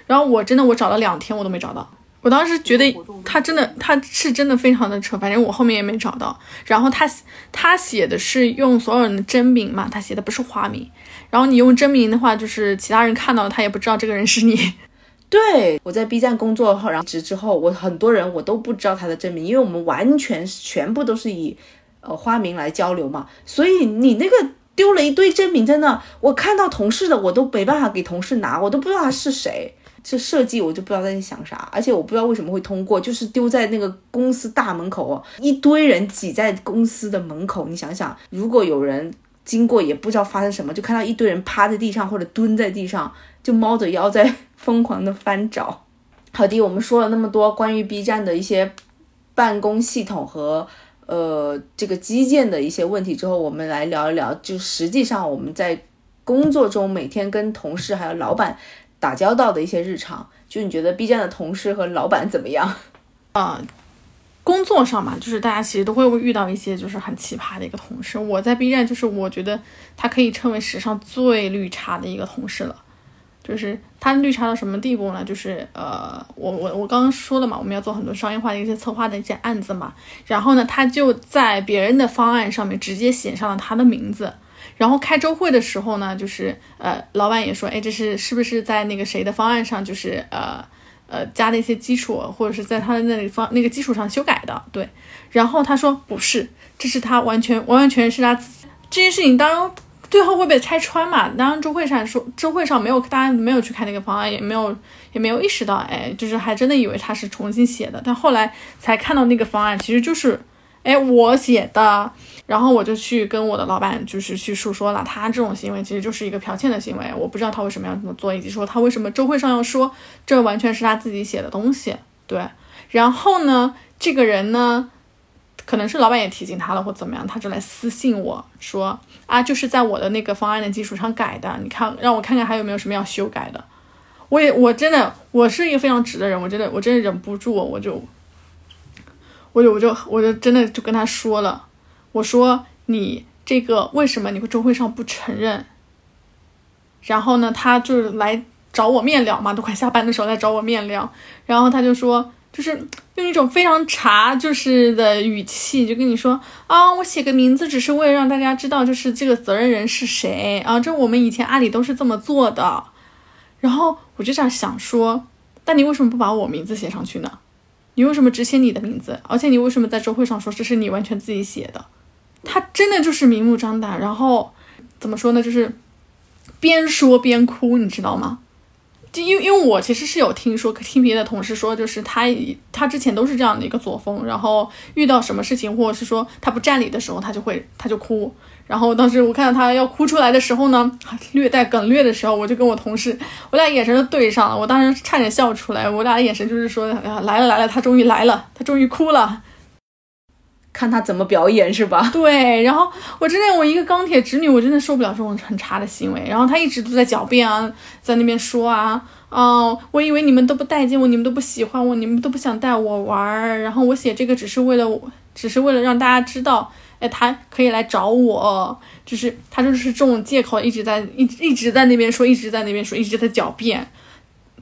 然后我真的我找了两天我都没找到。我当时觉得他真的，他是真的非常的扯，反正我后面也没找到。然后他他写的是用所有人的真名嘛，他写的不是花名。然后你用真名的话，就是其他人看到他也不知道这个人是你。对我在 B 站工作后，然后职之后，我很多人我都不知道他的真名，因为我们完全全部都是以呃花名来交流嘛。所以你那个丢了一堆真名在那，我看到同事的我都没办法给同事拿，我都不知道他是谁。这设计我就不知道在想啥，而且我不知道为什么会通过，就是丢在那个公司大门口哦，一堆人挤在公司的门口，你想想，如果有人经过也不知道发生什么，就看到一堆人趴在地上或者蹲在地上，就猫着腰在 疯狂的翻找。好的，我们说了那么多关于 B 站的一些办公系统和呃这个基建的一些问题之后，我们来聊一聊，就实际上我们在工作中每天跟同事还有老板。打交道的一些日常，就你觉得 B 站的同事和老板怎么样？啊，工作上嘛，就是大家其实都会遇到一些就是很奇葩的一个同事。我在 B 站就是我觉得他可以称为史上最绿茶的一个同事了。就是他绿茶到什么地步呢？就是呃，我我我刚刚说了嘛，我们要做很多商业化的一些策划的一些案子嘛。然后呢，他就在别人的方案上面直接写上了他的名字。然后开周会的时候呢，就是呃，老板也说，哎，这是是不是在那个谁的方案上，就是呃呃加的一些基础，或者是在他的那里方那个基础上修改的？对。然后他说不是，这是他完全完完全是他自己这件事情，当然最后会被拆穿嘛。当然周会上说，周会上没有大家没有去看那个方案，也没有也没有意识到，哎，就是还真的以为他是重新写的。但后来才看到那个方案其实就是，哎，我写的。然后我就去跟我的老板，就是去诉说了，他这种行为其实就是一个剽窃的行为，我不知道他为什么要这么做，以及说他为什么周会上要说这完全是他自己写的东西。对，然后呢，这个人呢，可能是老板也提醒他了或怎么样，他就来私信我说啊，就是在我的那个方案的基础上改的，你看让我看看还有没有什么要修改的。我也我真的我是一个非常直的人，我真的我真的忍不住，我就我就我就我就真的就跟他说了。我说你这个为什么你会周会上不承认？然后呢，他就是来找我面聊嘛，都快下班的时候来找我面聊。然后他就说，就是用一种非常茶就是的语气，就跟你说啊，我写个名字只是为了让大家知道，就是这个责任人是谁啊。这我们以前阿里都是这么做的。然后我就在想说，但你为什么不把我名字写上去呢？你为什么只写你的名字？而且你为什么在周会上说这是你完全自己写的？他真的就是明目张胆，然后怎么说呢？就是边说边哭，你知道吗？就因为因为我其实是有听说，听别的同事说，就是他他之前都是这样的一个作风，然后遇到什么事情或者是说他不占理的时候，他就会他就哭。然后当时我看到他要哭出来的时候呢，略带哽咽的时候，我就跟我同事，我俩眼神都对上了，我当时差点笑出来。我俩眼神就是说，啊，来了来了，他终于来了，他终于哭了。看他怎么表演是吧？对，然后我真的我一个钢铁直女，我真的受不了这种很差的行为。然后他一直都在狡辩啊，在那边说啊，哦，我以为你们都不待见我，你们都不喜欢我，你们都不想带我玩儿。然后我写这个只是为了，只是为了让大家知道，哎，他可以来找我，就是他就是这种借口一直在一一直在那边说，一直在那边说，一直在狡辩。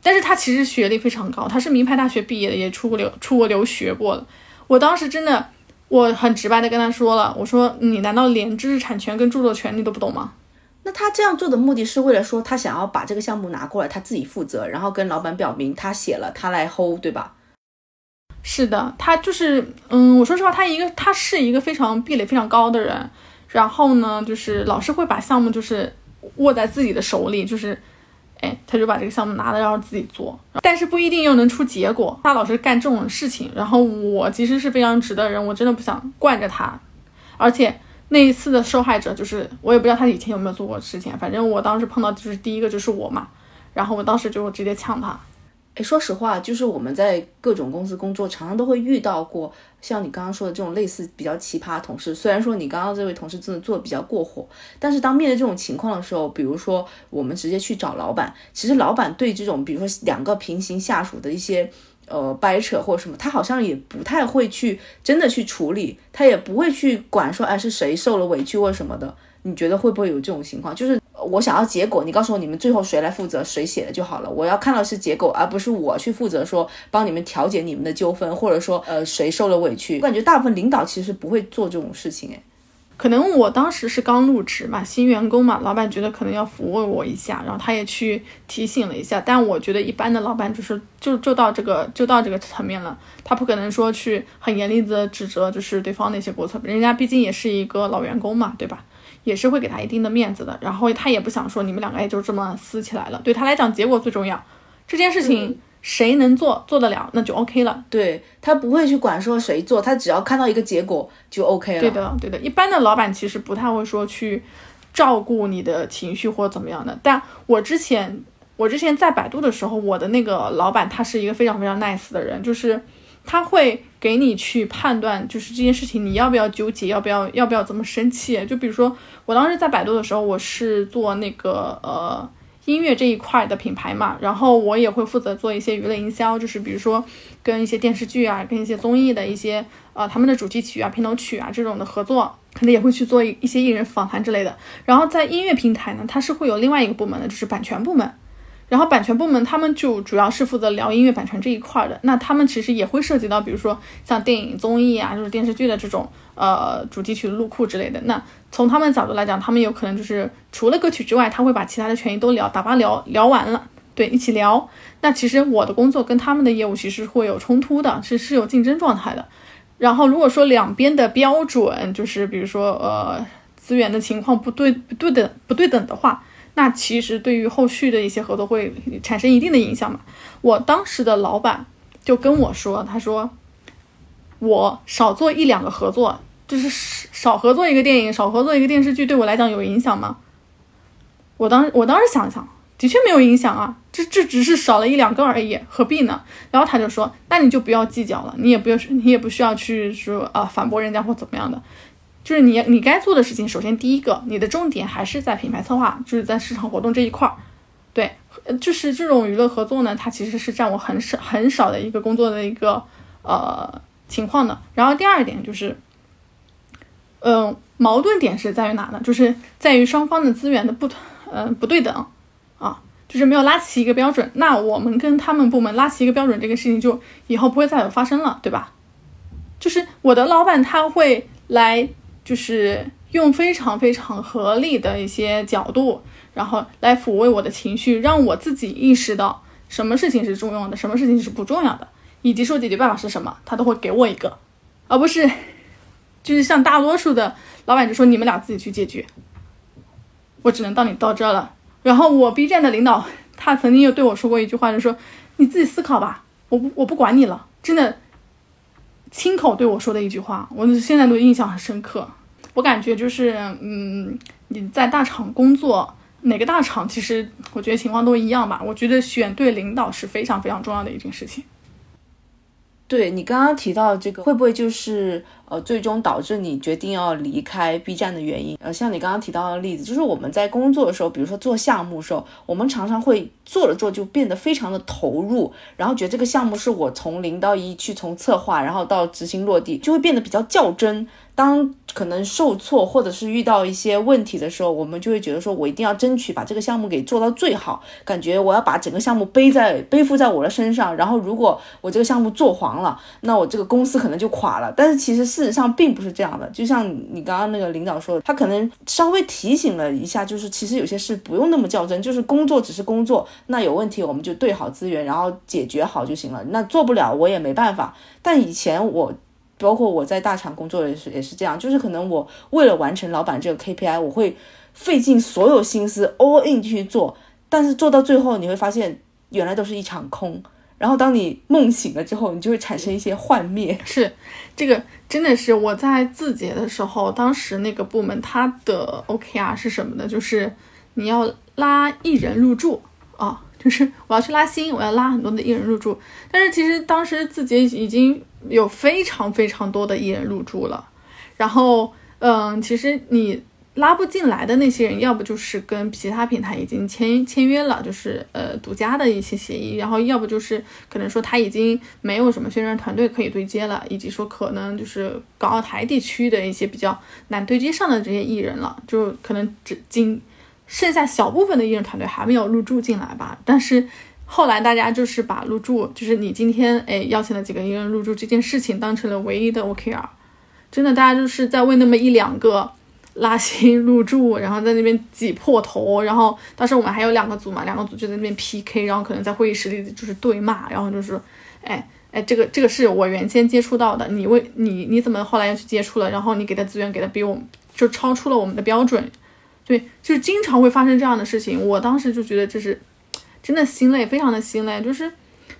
但是他其实学历非常高，他是名牌大学毕业的，也出国留出国留学过的。我当时真的。我很直白的跟他说了，我说你难道连知识产权跟著作权你都不懂吗？那他这样做的目的是为了说他想要把这个项目拿过来，他自己负责，然后跟老板表明他写了，他来 hold，对吧？是的，他就是，嗯，我说实话，他一个他是一个非常壁垒非常高的人，然后呢，就是老是会把项目就是握在自己的手里，就是。哎，他就把这个项目拿了，然后自己做，但是不一定又能出结果。他老是干这种事情，然后我其实是非常直的人，我真的不想惯着他。而且那一次的受害者就是我，也不知道他以前有没有做过事情，反正我当时碰到就是第一个就是我嘛，然后我当时就直接呛他。哎，说实话，就是我们在各种公司工作，常常都会遇到过像你刚刚说的这种类似比较奇葩同事。虽然说你刚刚这位同事真的做的比较过火，但是当面对这种情况的时候，比如说我们直接去找老板，其实老板对这种比如说两个平行下属的一些呃掰扯或者什么，他好像也不太会去真的去处理，他也不会去管说哎是谁受了委屈或什么的。你觉得会不会有这种情况？就是。我想要结果，你告诉我你们最后谁来负责，谁写的就好了。我要看到是结果，而不是我去负责说帮你们调解你们的纠纷，或者说呃谁受了委屈。我感觉大部分领导其实不会做这种事情，哎。可能我当时是刚入职嘛，新员工嘛，老板觉得可能要抚慰我一下，然后他也去提醒了一下。但我觉得一般的老板就是就就到这个就到这个层面了，他不可能说去很严厉的指责就是对方那些过错，人家毕竟也是一个老员工嘛，对吧？也是会给他一定的面子的。然后他也不想说你们两个也就这么撕起来了，对他来讲结果最重要，这件事情。谁能做做得了，那就 OK 了。对他不会去管说谁做，他只要看到一个结果就 OK 了。对的，对的。一般的老板其实不太会说去照顾你的情绪或者怎么样的。但我之前我之前在百度的时候，我的那个老板他是一个非常非常 nice 的人，就是他会给你去判断，就是这件事情你要不要纠结，要不要要不要这么生气。就比如说我当时在百度的时候，我是做那个呃。音乐这一块的品牌嘛，然后我也会负责做一些娱乐营销，就是比如说跟一些电视剧啊、跟一些综艺的一些呃他们的主题曲啊、片头曲啊这种的合作，可能也会去做一一些艺人访谈之类的。然后在音乐平台呢，它是会有另外一个部门的，就是版权部门。然后版权部门他们就主要是负责聊音乐版权这一块的，那他们其实也会涉及到，比如说像电影、综艺啊，就是电视剧的这种呃主题曲的录库之类的。那从他们角度来讲，他们有可能就是除了歌曲之外，他会把其他的权益都聊，打发聊聊完了，对，一起聊。那其实我的工作跟他们的业务其实会有冲突的，是是有竞争状态的。然后如果说两边的标准就是比如说呃资源的情况不对不对等不对等的话。那其实对于后续的一些合作会产生一定的影响嘛？我当时的老板就跟我说，他说我少做一两个合作，就是少合作一个电影，少合作一个电视剧，对我来讲有影响吗？我当我当时想想，的确没有影响啊，这这只是少了一两个而已，何必呢？然后他就说，那你就不要计较了，你也不要你也不需要去说啊反驳人家或怎么样的。就是你你该做的事情，首先第一个，你的重点还是在品牌策划，就是在市场活动这一块儿。对，就是这种娱乐合作呢，它其实是占我很少很少的一个工作的一个呃情况的。然后第二点就是，嗯，矛盾点是在于哪呢？就是在于双方的资源的不同嗯不对等啊，就是没有拉齐一个标准。那我们跟他们部门拉齐一个标准，这个事情就以后不会再有发生了，对吧？就是我的老板他会来。就是用非常非常合理的一些角度，然后来抚慰我的情绪，让我自己意识到什么事情是重要的，什么事情是不重要的，以及说解决办法是什么，他都会给我一个，而不是就是像大多数的老板就说你们俩自己去解决，我只能到你到这了。然后我 B 站的领导他曾经又对我说过一句话，就说你自己思考吧，我不我不管你了，真的亲口对我说的一句话，我现在都印象很深刻。我感觉就是，嗯，你在大厂工作，哪个大厂其实我觉得情况都一样吧。我觉得选对领导是非常非常重要的一件事情。对你刚刚提到这个，会不会就是呃，最终导致你决定要离开 B 站的原因？呃，像你刚刚提到的例子，就是我们在工作的时候，比如说做项目的时候，我们常常会做着做就变得非常的投入，然后觉得这个项目是我从零到一去从策划，然后到执行落地，就会变得比较较真。当可能受挫或者是遇到一些问题的时候，我们就会觉得说，我一定要争取把这个项目给做到最好，感觉我要把整个项目背在背负在我的身上。然后，如果我这个项目做黄了，那我这个公司可能就垮了。但是其实事实上并不是这样的，就像你刚刚那个领导说的，他可能稍微提醒了一下，就是其实有些事不用那么较真，就是工作只是工作，那有问题我们就对好资源，然后解决好就行了。那做不了我也没办法。但以前我。包括我在大厂工作也是也是这样，就是可能我为了完成老板这个 KPI，我会费尽所有心思 all in 去做，但是做到最后你会发现原来都是一场空。然后当你梦醒了之后，你就会产生一些幻灭。是，这个真的是我在字节的时候，当时那个部门它的 OKR 是什么呢？就是你要拉艺人入驻啊，就是我要去拉新，我要拉很多的艺人入驻。但是其实当时字节已经。有非常非常多的艺人入驻了，然后，嗯，其实你拉不进来的那些人，要不就是跟其他平台已经签签约了，就是呃独家的一些协议，然后要不就是可能说他已经没有什么宣传团队可以对接了，以及说可能就是港澳台地区的一些比较难对接上的这些艺人了，就可能只仅剩下小部分的艺人团队还没有入驻进来吧，但是后来大家就是把入驻，就是你今天哎邀请了几个艺人入驻这件事情当成了唯一的 OKR，真的大家就是在为那么一两个拉新入驻，然后在那边挤破头，然后当时我们还有两个组嘛，两个组就在那边 PK，然后可能在会议室里就是对骂，然后就是哎哎这个这个是我原先接触到的，你为你你怎么后来又去接触了，然后你给的资源给的比我们就超出了我们的标准。对，就是经常会发生这样的事情。我当时就觉得这是真的心累，非常的心累。就是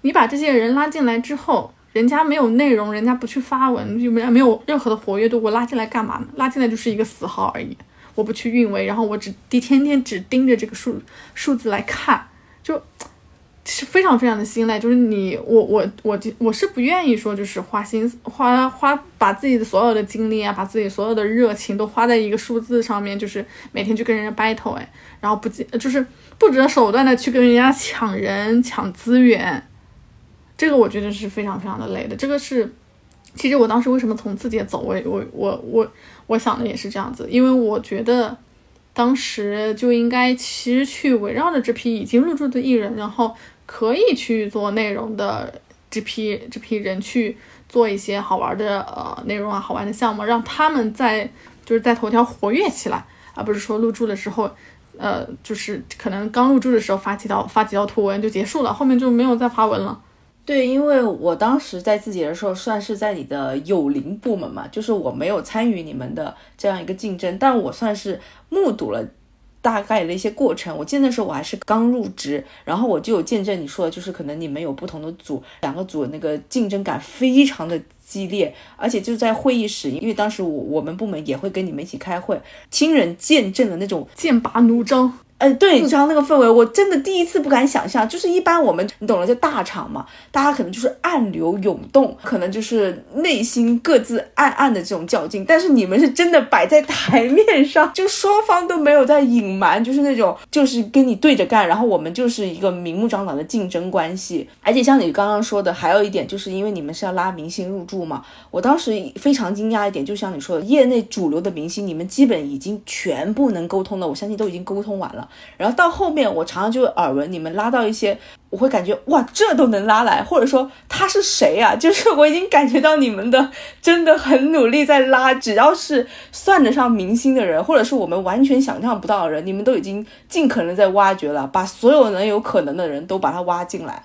你把这些人拉进来之后，人家没有内容，人家不去发文，就没没有任何的活跃度，我拉进来干嘛呢？拉进来就是一个死号而已。我不去运维，然后我只天天只盯着这个数数字来看，就。是非常非常的心累，就是你我我我我是不愿意说，就是花心思花花把自己的所有的精力啊，把自己所有的热情都花在一个数字上面，就是每天去跟人家 battle 哎，然后不就是不择手段的去跟人家抢人抢资源，这个我觉得是非常非常的累的。这个是其实我当时为什么从字节走，我我我我我想的也是这样子，因为我觉得当时就应该其实去围绕着这批已经入驻的艺人，然后。可以去做内容的这批这批人去做一些好玩的呃内容啊，好玩的项目，让他们在就是在头条活跃起来，而不是说入驻的时候，呃，就是可能刚入驻的时候发几条发几条图文就结束了，后面就没有再发文了。对，因为我当时在自己的时候，算是在你的有灵部门嘛，就是我没有参与你们的这样一个竞争，但我算是目睹了。大概的一些过程，我记得那时候我还是刚入职，然后我就有见证你说的，就是可能你们有不同的组，两个组那个竞争感非常的激烈，而且就在会议室，因为当时我我们部门也会跟你们一起开会，亲人见证的那种剑拔弩张。哎，对，你知道那个氛围，我真的第一次不敢想象。就是一般我们，你懂了，就大厂嘛，大家可能就是暗流涌动，可能就是内心各自暗暗的这种较劲。但是你们是真的摆在台面上，就双方都没有在隐瞒，就是那种就是跟你对着干。然后我们就是一个明目张胆的竞争关系。而且像你刚刚说的，还有一点就是因为你们是要拉明星入驻嘛，我当时非常惊讶一点，就像你说的，业内主流的明星，你们基本已经全部能沟通了，我相信都已经沟通完了。然后到后面，我常常就耳闻你们拉到一些，我会感觉哇，这都能拉来，或者说他是谁呀？就是我已经感觉到你们的真的很努力在拉，只要是算得上明星的人，或者是我们完全想象不到的人，你们都已经尽可能在挖掘了，把所有能有可能的人都把他挖进来。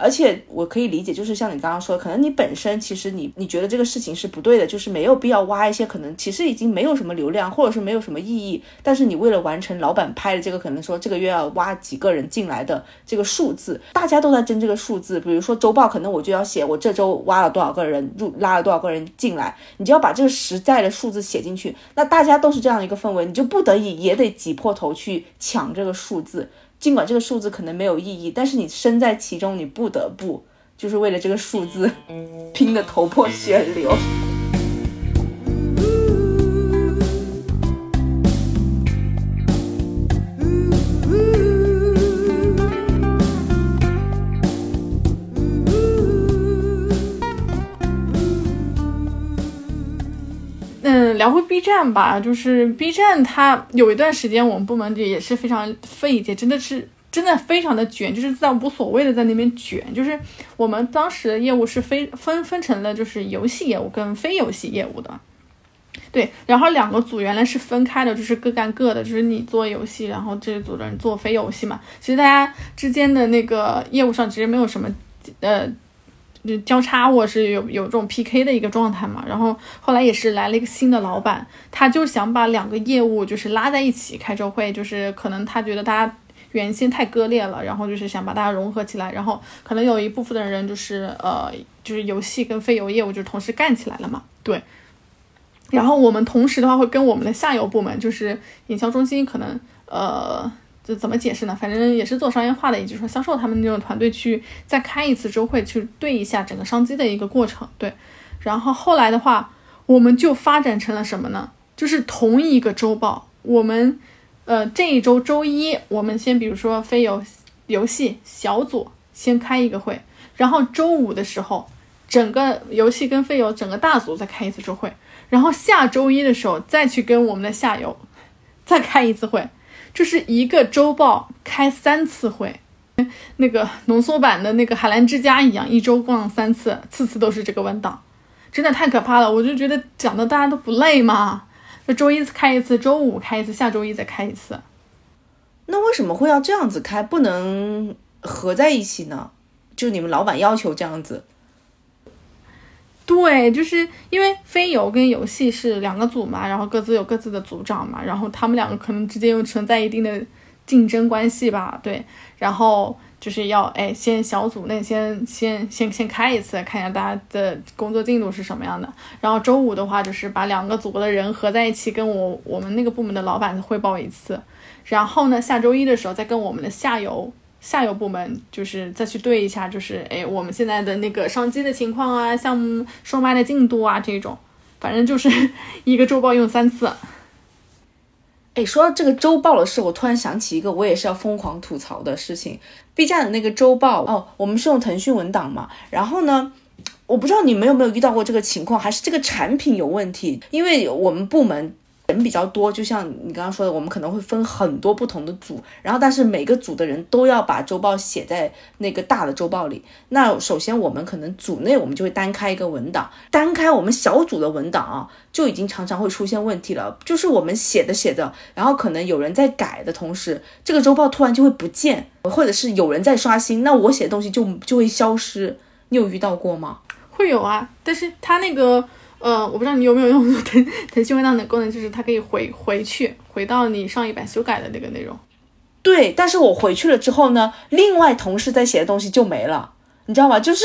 而且我可以理解，就是像你刚刚说，可能你本身其实你你觉得这个事情是不对的，就是没有必要挖一些可能其实已经没有什么流量，或者是没有什么意义，但是你为了完成老板拍的这个，可能说这个月要挖几个人进来的这个数字，大家都在争这个数字。比如说周报，可能我就要写我这周挖了多少个人入，拉了多少个人进来，你就要把这个实在的数字写进去。那大家都是这样一个氛围，你就不得已也得挤破头去抢这个数字。尽管这个数字可能没有意义，但是你身在其中，你不得不就是为了这个数字拼得头破血流。聊回 B 站吧，就是 B 站，它有一段时间我们部门也也是非常费解，真的是真的非常的卷，就是在无所谓的在那边卷。就是我们当时的业务是非分分成了就是游戏业务跟非游戏业务的，对，然后两个组原来是分开的，就是各干各的，就是你做游戏，然后这一组的人做非游戏嘛。其实大家之间的那个业务上其实没有什么呃。就交叉或者是有有这种 PK 的一个状态嘛，然后后来也是来了一个新的老板，他就想把两个业务就是拉在一起开周会，就是可能他觉得大家原先太割裂了，然后就是想把大家融合起来，然后可能有一部分的人就是呃就是游戏跟非游业务就同时干起来了嘛，对。然后我们同时的话会跟我们的下游部门就是营销中心可能呃。就怎么解释呢？反正也是做商业化的，也就是说销售他们那种团队去再开一次周会，去对一下整个商机的一个过程。对，然后后来的话，我们就发展成了什么呢？就是同一个周报，我们呃这一周周一，我们先比如说非游游戏小组先开一个会，然后周五的时候，整个游戏跟非游整个大组再开一次周会，然后下周一的时候再去跟我们的下游 再开一次会。就是一个周报开三次会，那个浓缩版的那个海澜之家一样，一周逛三次，次次都是这个文档，真的太可怕了。我就觉得讲的大家都不累吗？就周一开一次，周五开一次，下周一再开一次。那为什么会要这样子开？不能合在一起呢？就你们老板要求这样子？对，就是因为飞游跟游戏是两个组嘛，然后各自有各自的组长嘛，然后他们两个可能之间又存在一定的竞争关系吧，对，然后就是要哎，先小组内先先先先开一次，看一下大家的工作进度是什么样的，然后周五的话就是把两个组的人合在一起，跟我我们那个部门的老板汇报一次，然后呢，下周一的时候再跟我们的下游。下游部门就是再去对一下，就是哎，我们现在的那个商机的情况啊，项目售卖的进度啊，这种，反正就是 一个周报用三次。哎，说到这个周报的事，我突然想起一个我也是要疯狂吐槽的事情。B 站的那个周报哦，我们是用腾讯文档嘛，然后呢，我不知道你们有没有遇到过这个情况，还是这个产品有问题？因为我们部门。人比较多，就像你刚刚说的，我们可能会分很多不同的组，然后但是每个组的人都要把周报写在那个大的周报里。那首先我们可能组内我们就会单开一个文档，单开我们小组的文档啊，就已经常常会出现问题了。就是我们写的写的，然后可能有人在改的同时，这个周报突然就会不见，或者是有人在刷新，那我写的东西就就会消失。你有遇到过吗？会有啊，但是他那个。呃，我不知道你有没有用 腾腾讯文档的功能，就是它可以回回去，回到你上一版修改的那个内容。对，但是我回去了之后呢，另外同事在写的东西就没了，你知道吗？就是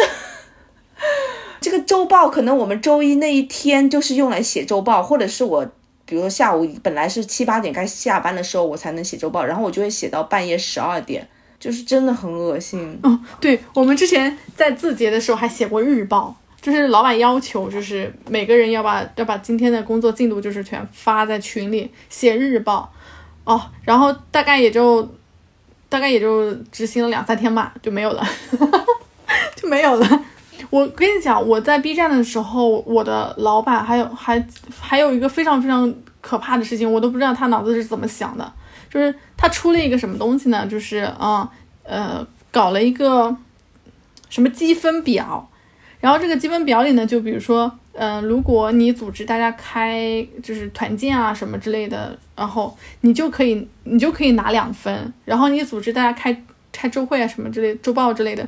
这个周报，可能我们周一那一天就是用来写周报，或者是我，比如说下午本来是七八点该下班的时候，我才能写周报，然后我就会写到半夜十二点，就是真的很恶心。哦，对我们之前在字节的时候还写过日报。就是老板要求，就是每个人要把要把今天的工作进度就是全发在群里，写日报，哦，然后大概也就大概也就执行了两三天吧，就没有了，就没有了。我跟你讲，我在 B 站的时候，我的老板还有还还有一个非常非常可怕的事情，我都不知道他脑子是怎么想的，就是他出了一个什么东西呢？就是啊呃，搞了一个什么积分表。然后这个积分表里呢，就比如说，嗯，如果你组织大家开就是团建啊什么之类的，然后你就可以你就可以拿两分。然后你组织大家开开周会啊什么之类周报之类的，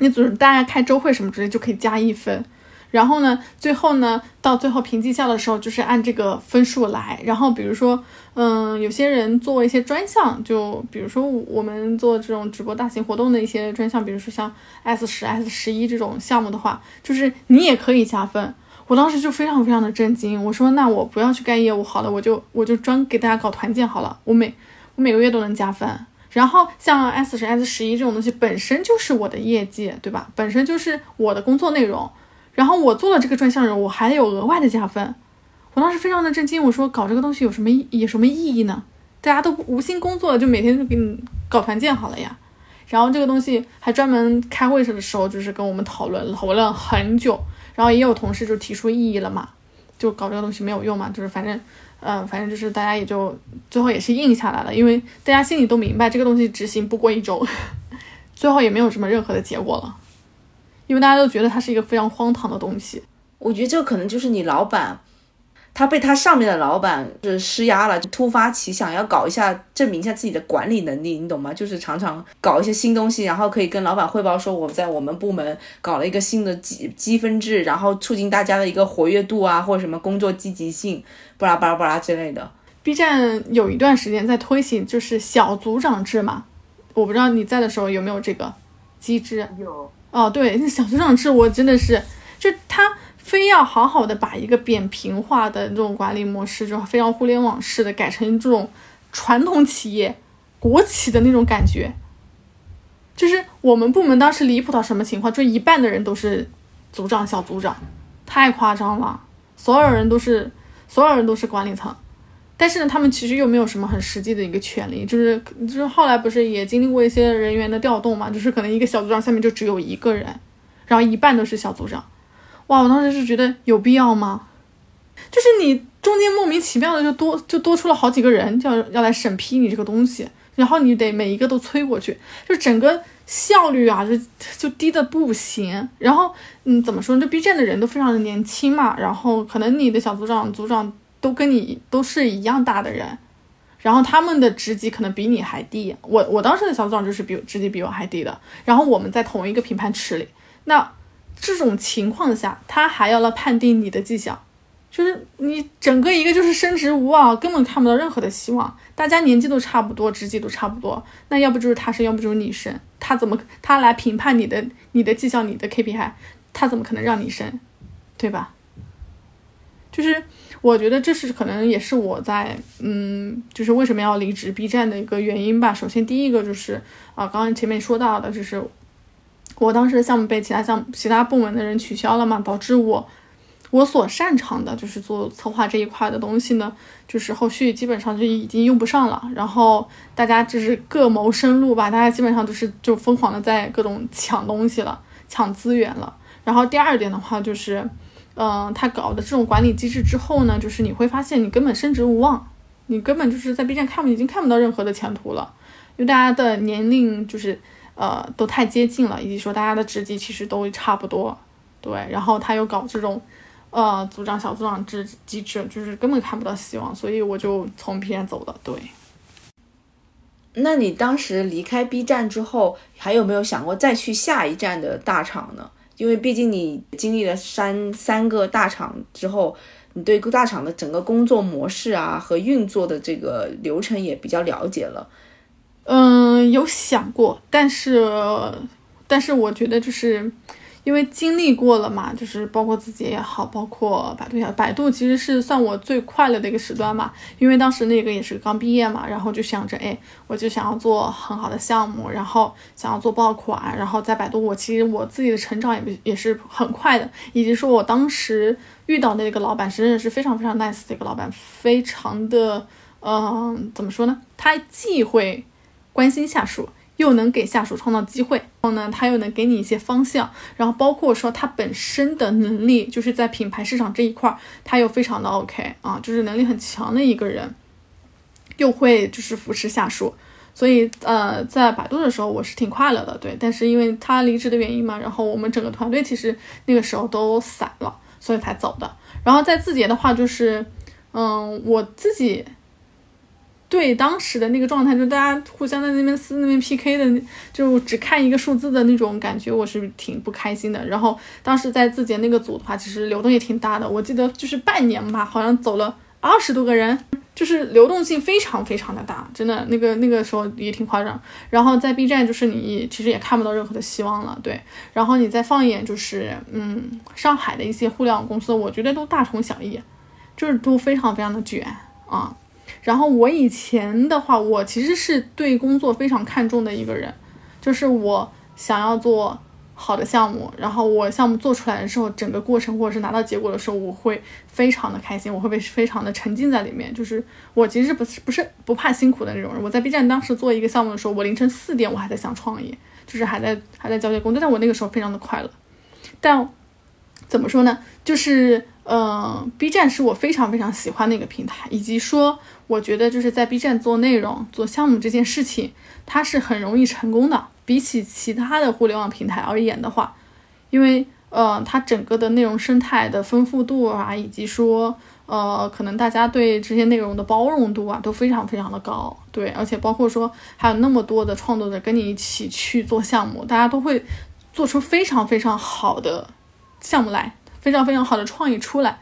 你组织大家开周会什么之类就可以加一分。然后呢，最后呢，到最后评绩效的时候，就是按这个分数来。然后比如说，嗯，有些人做一些专项，就比如说我们做这种直播大型活动的一些专项，比如说像 S 十、S 十一这种项目的话，就是你也可以加分。我当时就非常非常的震惊，我说那我不要去干业务好了，我就我就专给大家搞团建好了，我每我每个月都能加分。然后像 S 十、S 十一这种东西本身就是我的业绩，对吧？本身就是我的工作内容。然后我做了这个专项任务，我还有额外的加分，我当时非常的震惊。我说搞这个东西有什么意有什么意义呢？大家都无心工作，就每天就给你搞团建好了呀。然后这个东西还专门开会的时候，就是跟我们讨论讨论了很久。然后也有同事就提出异议了嘛，就搞这个东西没有用嘛，就是反正，嗯，反正就是大家也就最后也是应下来了，因为大家心里都明白这个东西执行不过一周，最后也没有什么任何的结果了。因为大家都觉得它是一个非常荒唐的东西，我觉得这可能就是你老板，他被他上面的老板是施压了，就突发奇想要搞一下，证明一下自己的管理能力，你懂吗？就是常常搞一些新东西，然后可以跟老板汇报说我在我们部门搞了一个新的积积分制，然后促进大家的一个活跃度啊，或者什么工作积极性，巴拉巴拉巴拉之类的。B 站有一段时间在推行就是小组长制嘛，我不知道你在的时候有没有这个机制？有。哦，对，那小组长制我真的是，就他非要好好的把一个扁平化的这种管理模式，就非常互联网式的改成这种传统企业、国企的那种感觉。就是我们部门当时离谱到什么情况？就一半的人都是组长、小组长，太夸张了，所有人都是，所有人都是管理层。但是呢，他们其实又没有什么很实际的一个权利，就是就是后来不是也经历过一些人员的调动嘛，就是可能一个小组长下面就只有一个人，然后一半都是小组长，哇，我当时是觉得有必要吗？就是你中间莫名其妙的就多就多出了好几个人，要要来审批你这个东西，然后你得每一个都催过去，就整个效率啊就就低的不行。然后嗯，怎么说呢？这 B 站的人都非常的年轻嘛，然后可能你的小组长、组长都跟你都是一样大的人，然后他们的职级可能比你还低。我我当时的小组长就是比职级比我还低的，然后我们在同一个评判池里，那这种情况下，他还要来判定你的绩效。就是你整个一个就是升职无望，根本看不到任何的希望。大家年纪都差不多，职级都差不多，那要不就是他升，要不就是你升。他怎么他来评判你的你的绩效、你的 KPI，他怎么可能让你升，对吧？就是我觉得这是可能也是我在嗯，就是为什么要离职 B 站的一个原因吧。首先第一个就是啊，刚刚前面说到的，就是我当时的项目被其他项目其他部门的人取消了嘛，导致我。我所擅长的就是做策划这一块的东西呢，就是后续基本上就已经用不上了。然后大家就是各谋生路吧，大家基本上都是就疯狂的在各种抢东西了，抢资源了。然后第二点的话就是，嗯，他搞的这种管理机制之后呢，就是你会发现你根本升职无望，你根本就是在 B 站看已经看不到任何的前途了，因为大家的年龄就是呃都太接近了，以及说大家的职级其实都差不多，对。然后他又搞这种。呃，组长、小组长制机制就是根本看不到希望，所以我就从 B 站走了。对，那你当时离开 B 站之后，还有没有想过再去下一站的大厂呢？因为毕竟你经历了三三个大厂之后，你对各大厂的整个工作模式啊和运作的这个流程也比较了解了。嗯，有想过，但是，但是我觉得就是。因为经历过了嘛，就是包括自己也好，包括百度也好，百度其实是算我最快乐的一个时段嘛。因为当时那个也是刚毕业嘛，然后就想着，哎，我就想要做很好的项目，然后想要做爆款，然后在百度，我其实我自己的成长也也是很快的，以及说我当时遇到的那个老板是真的是非常非常 nice 的一个老板，非常的，嗯，怎么说呢？他既会关心下属。又能给下属创造机会，然后呢，他又能给你一些方向，然后包括说他本身的能力，就是在品牌市场这一块，他又非常的 OK 啊，就是能力很强的一个人，又会就是扶持下属，所以呃，在百度的时候我是挺快乐的，对，但是因为他离职的原因嘛，然后我们整个团队其实那个时候都散了，所以才走的。然后在字节的话，就是嗯，我自己。对当时的那个状态，就大家互相在那边撕、那边 PK 的，就只看一个数字的那种感觉，我是挺不开心的。然后当时在字节那个组的话，其实流动也挺大的，我记得就是半年吧，好像走了二十多个人，就是流动性非常非常的大，真的那个那个时候也挺夸张。然后在 B 站，就是你其实也看不到任何的希望了，对。然后你再放眼就是嗯，上海的一些互联网公司，我觉得都大同小异，就是都非常非常的卷啊。然后我以前的话，我其实是对工作非常看重的一个人，就是我想要做好的项目，然后我项目做出来的时候，整个过程或者是拿到结果的时候，我会非常的开心，我会被非常的沉浸在里面。就是我其实不是不是不怕辛苦的那种人。我在 B 站当时做一个项目的时候，我凌晨四点我还在想创业，就是还在还在交接工作，但我那个时候非常的快乐。但怎么说呢？就是嗯，B 站是我非常非常喜欢的一个平台，以及说。我觉得就是在 B 站做内容、做项目这件事情，它是很容易成功的。比起其他的互联网平台而言的话，因为呃，它整个的内容生态的丰富度啊，以及说呃，可能大家对这些内容的包容度啊，都非常非常的高。对，而且包括说还有那么多的创作者跟你一起去做项目，大家都会做出非常非常好的项目来，非常非常好的创意出来，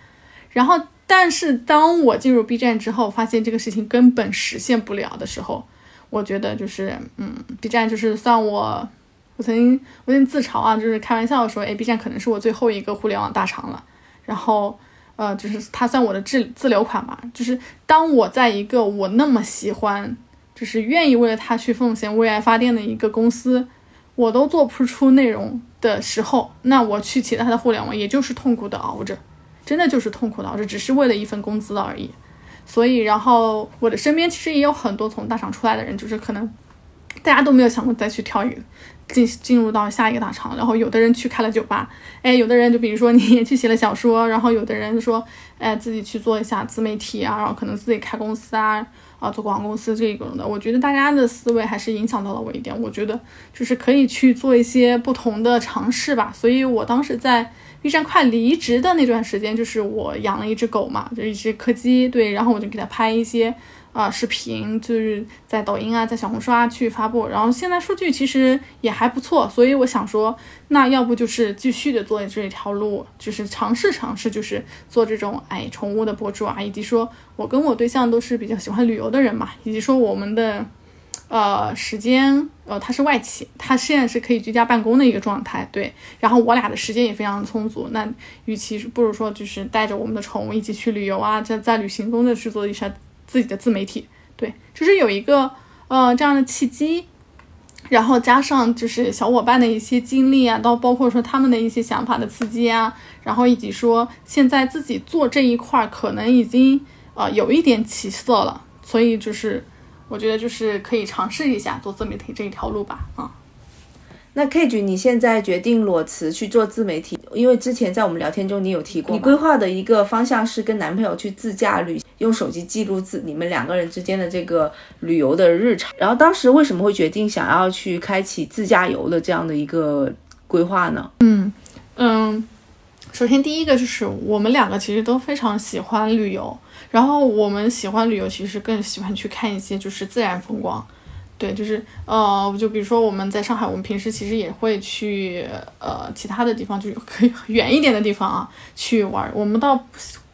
然后。但是当我进入 B 站之后，发现这个事情根本实现不了的时候，我觉得就是，嗯，B 站就是算我，我曾经我曾经自嘲啊，就是开玩笑说，哎，B 站可能是我最后一个互联网大厂了。然后，呃，就是它算我的自自留款吧。就是当我在一个我那么喜欢，就是愿意为了它去奉献、为爱发电的一个公司，我都做不出内容的时候，那我去其他的互联网，也就是痛苦的熬着。真的就是痛苦的，这只是为了一份工资而已。所以，然后我的身边其实也有很多从大厂出来的人，就是可能大家都没有想过再去跳一进进入到下一个大厂，然后有的人去开了酒吧，哎，有的人就比如说你去写了小说，然后有的人说，哎，自己去做一下自媒体啊，然后可能自己开公司啊，啊，做广告公司这一种的。我觉得大家的思维还是影响到了我一点，我觉得就是可以去做一些不同的尝试吧。所以我当时在 B 站快离职的那段时间，就是我养了一只狗嘛，就一只柯基，对，然后我就给它拍一些。啊，视频就是在抖音啊，在小红书啊去发布，然后现在数据其实也还不错，所以我想说，那要不就是继续的做这一条路，就是尝试尝试，就是做这种哎宠物的博主啊，以及说我跟我对象都是比较喜欢旅游的人嘛，以及说我们的呃时间呃他是外企，他现在是可以居家办公的一个状态，对，然后我俩的时间也非常充足，那与其不如说就是带着我们的宠物一起去旅游啊，在在旅行中的去做一下。自己的自媒体，对，就是有一个呃这样的契机，然后加上就是小伙伴的一些经历啊，到包括说他们的一些想法的刺激啊，然后以及说现在自己做这一块可能已经呃有一点起色了，所以就是我觉得就是可以尝试一下做自媒体这一条路吧，啊。那 K 君，你现在决定裸辞去做自媒体，因为之前在我们聊天中你有提过，你规划的一个方向是跟男朋友去自驾旅，用手机记录自你们两个人之间的这个旅游的日常。然后当时为什么会决定想要去开启自驾游的这样的一个规划呢？嗯嗯，首先第一个就是我们两个其实都非常喜欢旅游，然后我们喜欢旅游，其实更喜欢去看一些就是自然风光。对，就是呃，就比如说我们在上海，我们平时其实也会去呃其他的地方，就是可以远一点的地方啊去玩。我们倒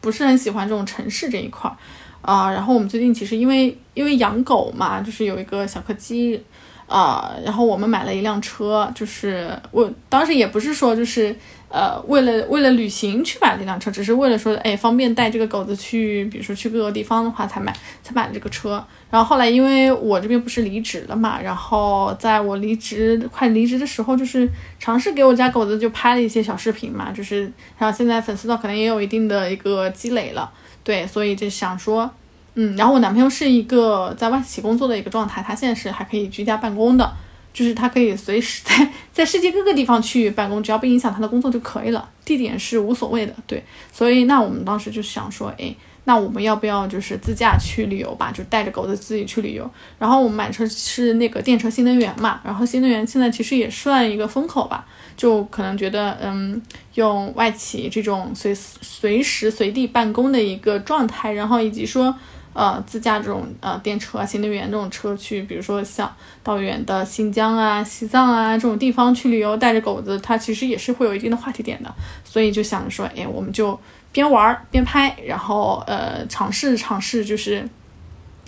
不是很喜欢这种城市这一块儿啊。然后我们最近其实因为因为养狗嘛，就是有一个小柯基啊，然后我们买了一辆车，就是我当时也不是说就是。呃，为了为了旅行去买了这辆车，只是为了说，哎，方便带这个狗子去，比如说去各个地方的话，才买才买了这个车。然后后来因为我这边不是离职了嘛，然后在我离职快离职的时候，就是尝试给我家狗子就拍了一些小视频嘛，就是然后现在粉丝呢可能也有一定的一个积累了，对，所以就想说，嗯，然后我男朋友是一个在外企工作的一个状态，他现在是还可以居家办公的。就是他可以随时在在世界各个地方去办公，只要不影响他的工作就可以了，地点是无所谓的。对，所以那我们当时就想说，哎，那我们要不要就是自驾去旅游吧？就带着狗子自己去旅游。然后我们买车是那个电车新能源嘛，然后新能源现在其实也算一个风口吧，就可能觉得，嗯，用外企这种随随时随地办公的一个状态，然后以及说。呃，自驾这种呃电车啊、新能源这种车去，比如说像到远的新疆啊、西藏啊这种地方去旅游，带着狗子，它其实也是会有一定的话题点的。所以就想着说，哎，我们就边玩边拍，然后呃尝试尝试，就是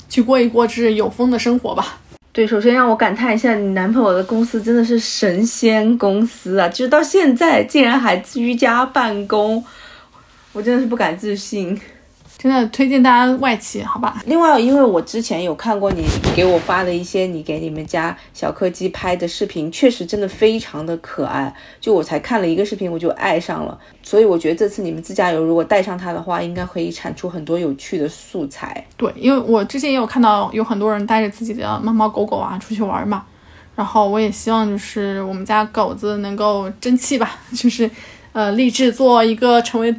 去过一过这有风的生活吧。对，首先让我感叹一下，你男朋友的公司真的是神仙公司啊！就是到现在竟然还居家办公，我真的是不敢置信。真的推荐大家外企，好吧？另外，因为我之前有看过你给我发的一些你给你们家小柯基拍的视频，确实真的非常的可爱。就我才看了一个视频，我就爱上了。所以我觉得这次你们自驾游如果带上它的话，应该可以产出很多有趣的素材。对，因为我之前也有看到有很多人带着自己的猫猫狗狗啊出去玩嘛，然后我也希望就是我们家狗子能够争气吧，就是呃立志做一个成为。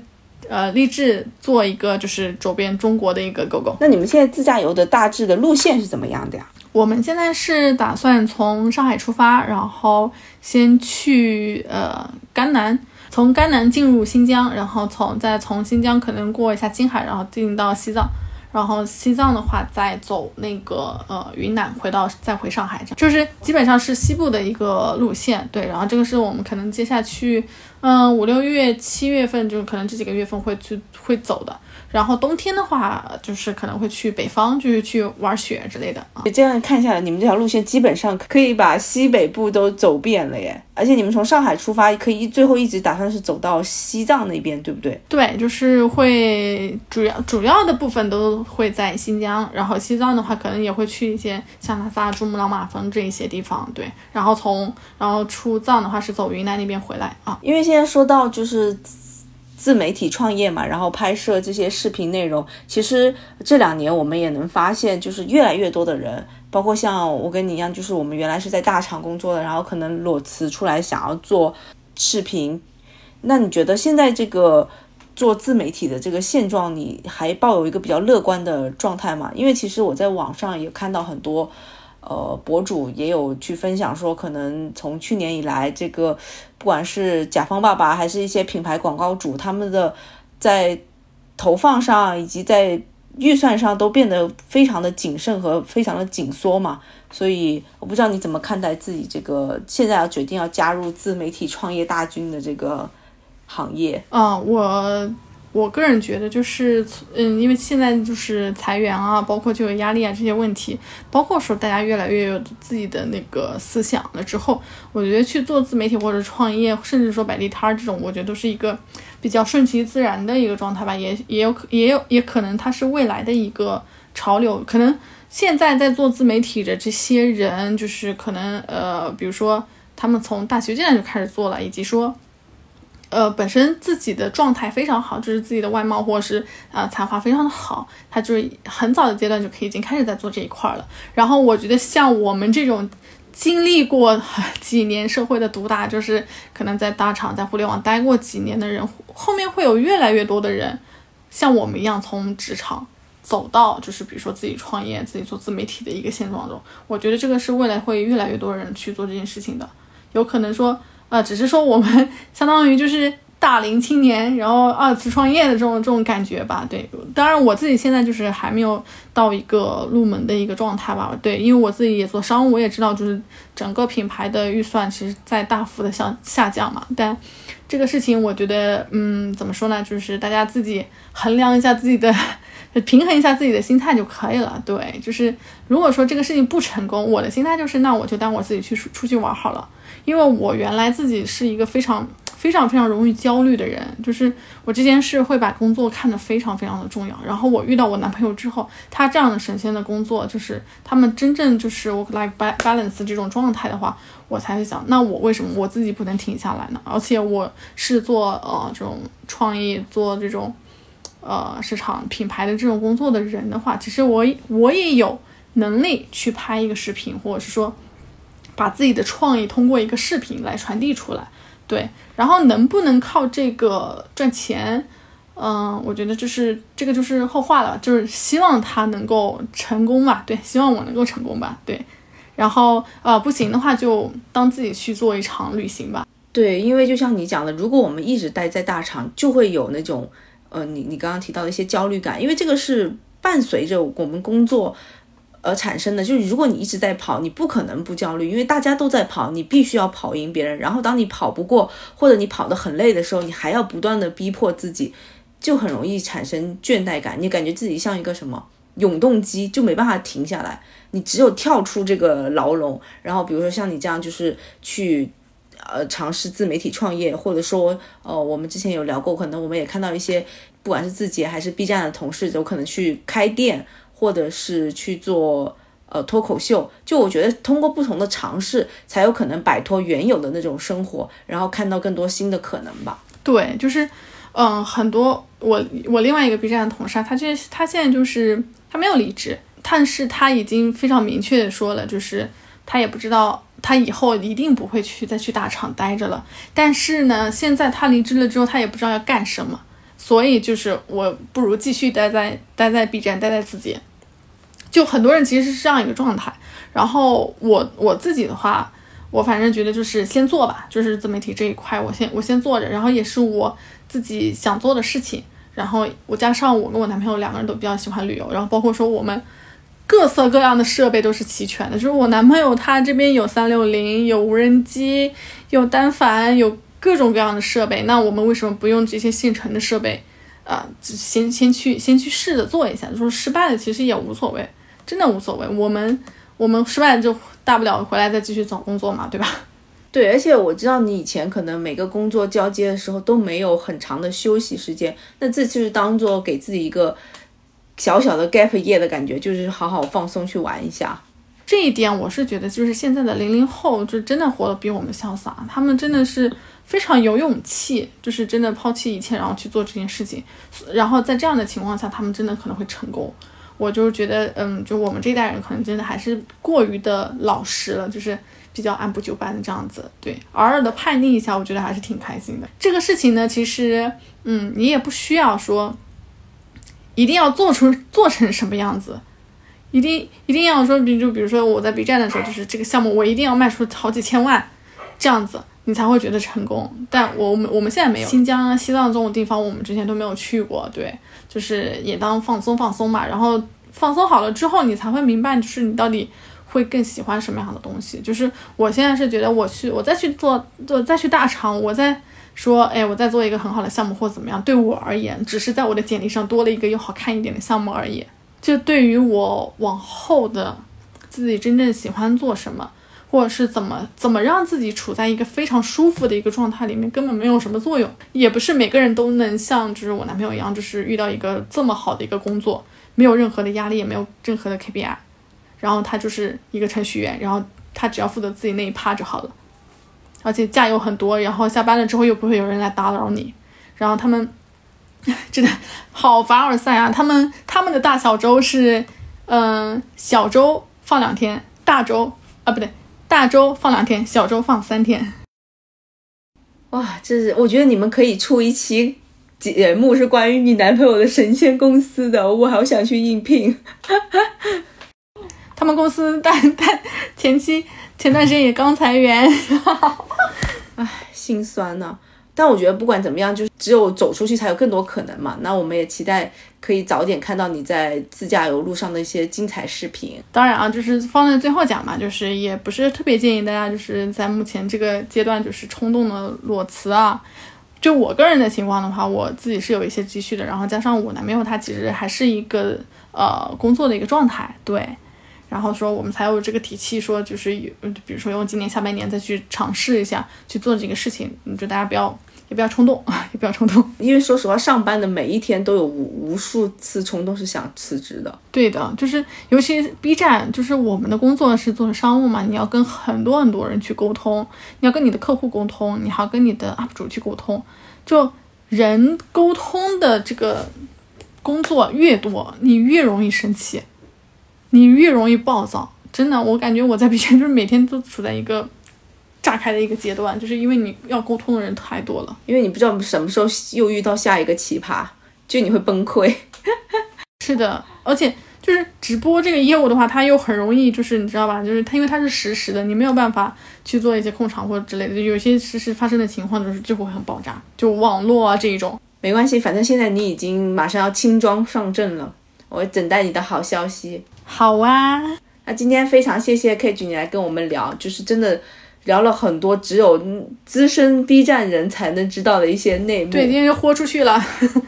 呃，立志做一个就是走遍中国的一个狗狗。那你们现在自驾游的大致的路线是怎么样的呀？我们现在是打算从上海出发，然后先去呃甘南，从甘南进入新疆，然后从再从新疆可能过一下青海，然后进到西藏。然后西藏的话，再走那个呃云南，回到再回上海，这样就是基本上是西部的一个路线。对，然后这个是我们可能接下去，嗯五六月七月份，就可能这几个月份会去会走的。然后冬天的话，就是可能会去北方，就是去玩雪之类的啊。这样看下来，你们这条路线基本上可以把西北部都走遍了耶。而且你们从上海出发，可以最后一直打算是走到西藏那边，对不对？对，就是会主要主要的部分都会在新疆，然后西藏的话，可能也会去一些像拉萨、珠穆朗玛峰这一些地方。对，然后从然后出藏的话是走云南那边回来啊。因为现在说到就是。自媒体创业嘛，然后拍摄这些视频内容，其实这两年我们也能发现，就是越来越多的人包括像我跟你一样，就是我们原来是在大厂工作的，然后可能裸辞出来想要做视频。那你觉得现在这个做自媒体的这个现状，你还抱有一个比较乐观的状态吗？因为其实我在网上也看到很多，呃，博主也有去分享说，可能从去年以来，这个不管是甲方爸爸还是一些品牌广告主，他们的在投放上以及在预算上都变得非常的谨慎和非常的紧缩嘛。所以我不知道你怎么看待自己这个现在要决定要加入自媒体创业大军的这个。行业啊，我我个人觉得就是，嗯，因为现在就是裁员啊，包括就业压力啊这些问题，包括说大家越来越有自己的那个思想了之后，我觉得去做自媒体或者创业，甚至说摆地摊儿这种，我觉得都是一个比较顺其自然的一个状态吧，也也有可也有也可能它是未来的一个潮流，可能现在在做自媒体的这些人，就是可能呃，比如说他们从大学阶段就开始做了，以及说。呃，本身自己的状态非常好，就是自己的外貌或者是呃才华非常的好，他就是很早的阶段就可以已经开始在做这一块了。然后我觉得像我们这种经历过几年社会的毒打，就是可能在大厂在互联网待过几年的人，后面会有越来越多的人像我们一样从职场走到就是比如说自己创业、自己做自媒体的一个现状中。我觉得这个是未来会越来越多人去做这件事情的，有可能说。啊，只是说我们 相当于就是大龄青年，然后二次创业的这种这种感觉吧。对，当然我自己现在就是还没有到一个入门的一个状态吧。对，因为我自己也做商务，我也知道就是整个品牌的预算其实在大幅的下下降嘛。但这个事情我觉得，嗯，怎么说呢？就是大家自己衡量一下自己的，平衡一下自己的心态就可以了。对，就是如果说这个事情不成功，我的心态就是那我就当我自己去出出去玩好了。因为我原来自己是一个非常非常非常容易焦虑的人，就是我这件事会把工作看得非常非常的重要。然后我遇到我男朋友之后，他这样的神仙的工作，就是他们真正就是 work life balance 这种状态的话，我才会想，那我为什么我自己不能停下来呢？而且我是做呃这种创意、做这种呃市场品牌的这种工作的人的话，其实我我也有能力去拍一个视频，或者是说。把自己的创意通过一个视频来传递出来，对，然后能不能靠这个赚钱，嗯，我觉得就是这个就是后话了，就是希望他能够成功吧，对，希望我能够成功吧，对，然后呃不行的话就当自己去做一场旅行吧，对，因为就像你讲的，如果我们一直待在大厂，就会有那种呃你你刚刚提到的一些焦虑感，因为这个是伴随着我们工作。而产生的就是，如果你一直在跑，你不可能不焦虑，因为大家都在跑，你必须要跑赢别人。然后，当你跑不过，或者你跑得很累的时候，你还要不断的逼迫自己，就很容易产生倦怠感。你感觉自己像一个什么永动机，就没办法停下来。你只有跳出这个牢笼，然后比如说像你这样，就是去呃尝试自媒体创业，或者说呃我们之前有聊过，可能我们也看到一些，不管是字节还是 B 站的同事，有可能去开店。或者是去做呃脱口秀，就我觉得通过不同的尝试，才有可能摆脱原有的那种生活，然后看到更多新的可能吧。对，就是嗯，很多我我另外一个 B 站的同事，他现他现在就是他没有离职，但是他已经非常明确的说了，就是他也不知道他以后一定不会去再去大厂待着了。但是呢，现在他离职了之后，他也不知道要干什么，所以就是我不如继续待在待在 B 站，待在自己。就很多人其实是这样一个状态，然后我我自己的话，我反正觉得就是先做吧，就是自媒体这一块，我先我先做着，然后也是我自己想做的事情，然后我加上我跟我男朋友两个人都比较喜欢旅游，然后包括说我们各色各样的设备都是齐全的，就是我男朋友他这边有三六零，有无人机，有单反，有各种各样的设备，那我们为什么不用这些现成的设备，啊，先先去先去试着做一下，就是失败了其实也无所谓。真的无所谓，我们我们失败了就大不了回来再继续找工作嘛，对吧？对，而且我知道你以前可能每个工作交接的时候都没有很长的休息时间，那这就是当做给自己一个小小的 gap year 的感觉，就是好好放松去玩一下。这一点我是觉得，就是现在的零零后就真的活得比我们潇洒，他们真的是非常有勇气，就是真的抛弃一切然后去做这件事情，然后在这样的情况下，他们真的可能会成功。我就是觉得，嗯，就我们这代人可能真的还是过于的老实了，就是比较按部就班的这样子。对，偶尔的叛逆一下，我觉得还是挺开心的。这个事情呢，其实，嗯，你也不需要说一定要做出做成什么样子，一定一定要说，比就比如说我在 B 站的时候，就是这个项目我一定要卖出好几千万这样子，你才会觉得成功。但我们我们现在没有新疆啊、西藏这种地方，我们之前都没有去过，对。就是也当放松放松嘛，然后放松好了之后，你才会明白，就是你到底会更喜欢什么样的东西。就是我现在是觉得，我去，我再去做做再去大厂，我再说，哎，我再做一个很好的项目或怎么样，对我而言，只是在我的简历上多了一个又好看一点的项目而已。就对于我往后的自己真正喜欢做什么。或者是怎么怎么让自己处在一个非常舒服的一个状态里面，根本没有什么作用。也不是每个人都能像就是我男朋友一样，就是遇到一个这么好的一个工作，没有任何的压力，也没有任何的 KPI，然后他就是一个程序员，然后他只要负责自己那一趴就好了，而且假又很多，然后下班了之后又不会有人来打扰你。然后他们 真的好凡尔赛啊！他们他们的大小周是，嗯，小周放两天，大周啊不对。大周放两天，小周放三天。哇，这是我觉得你们可以出一期节目，是关于你男朋友的神仙公司的，我好想去应聘。他们公司但但前期前段时间也刚裁员，唉，心酸呢。但我觉得不管怎么样，就是只有走出去才有更多可能嘛。那我们也期待可以早点看到你在自驾游路上的一些精彩视频。当然啊，就是放在最后讲嘛，就是也不是特别建议大家就是在目前这个阶段就是冲动的裸辞啊。就我个人的情况的话，我自己是有一些积蓄的，然后加上我男朋友他其实还是一个呃工作的一个状态，对，然后说我们才有这个底气说就是有，比如说用今年下半年再去尝试一下去做这个事情，就大家不要。也不要冲动啊，也不要冲动，因为说实话，上班的每一天都有无无数次冲动是想辞职的。对的，就是尤其 B 站，就是我们的工作是做商务嘛，你要跟很多很多人去沟通，你要跟你的客户沟通，你还要跟你的 UP 主去沟通，就人沟通的这个工作越多，你越容易生气，你越容易暴躁。真的，我感觉我在 B 站就是每天都处在一个。炸开的一个阶段，就是因为你要沟通的人太多了，因为你不知道什么时候又遇到下一个奇葩，就你会崩溃。是的，而且就是直播这个业务的话，它又很容易，就是你知道吧，就是它因为它是实时的，你没有办法去做一些控场或者之类的，有些实时发生的情况就是就会很爆炸，就网络啊这一种。没关系，反正现在你已经马上要轻装上阵了，我等待你的好消息。好啊，那今天非常谢谢 K 君你来跟我们聊，就是真的。聊了很多只有资深 B 站人才能知道的一些内幕，对，今天就豁出去了。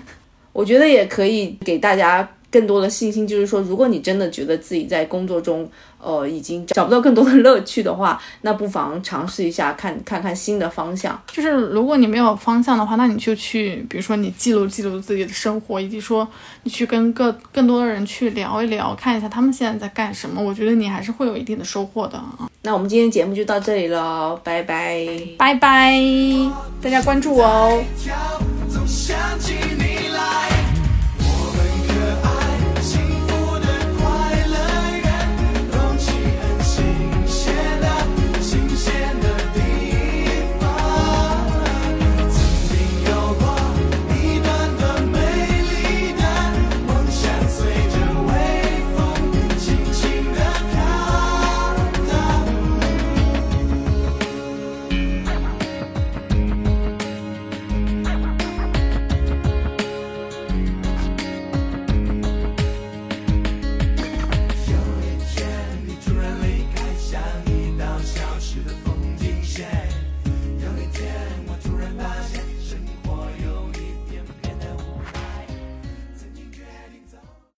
我觉得也可以给大家更多的信心，就是说，如果你真的觉得自己在工作中，呃，已经找不到更多的乐趣的话，那不妨尝试一下，看看看新的方向。就是如果你没有方向的话，那你就去，比如说你记录记录自己的生活，以及说你去跟更更多的人去聊一聊，看一下他们现在在干什么。我觉得你还是会有一定的收获的啊。那我们今天节目就到这里了，拜拜，拜拜，大家关注我哦。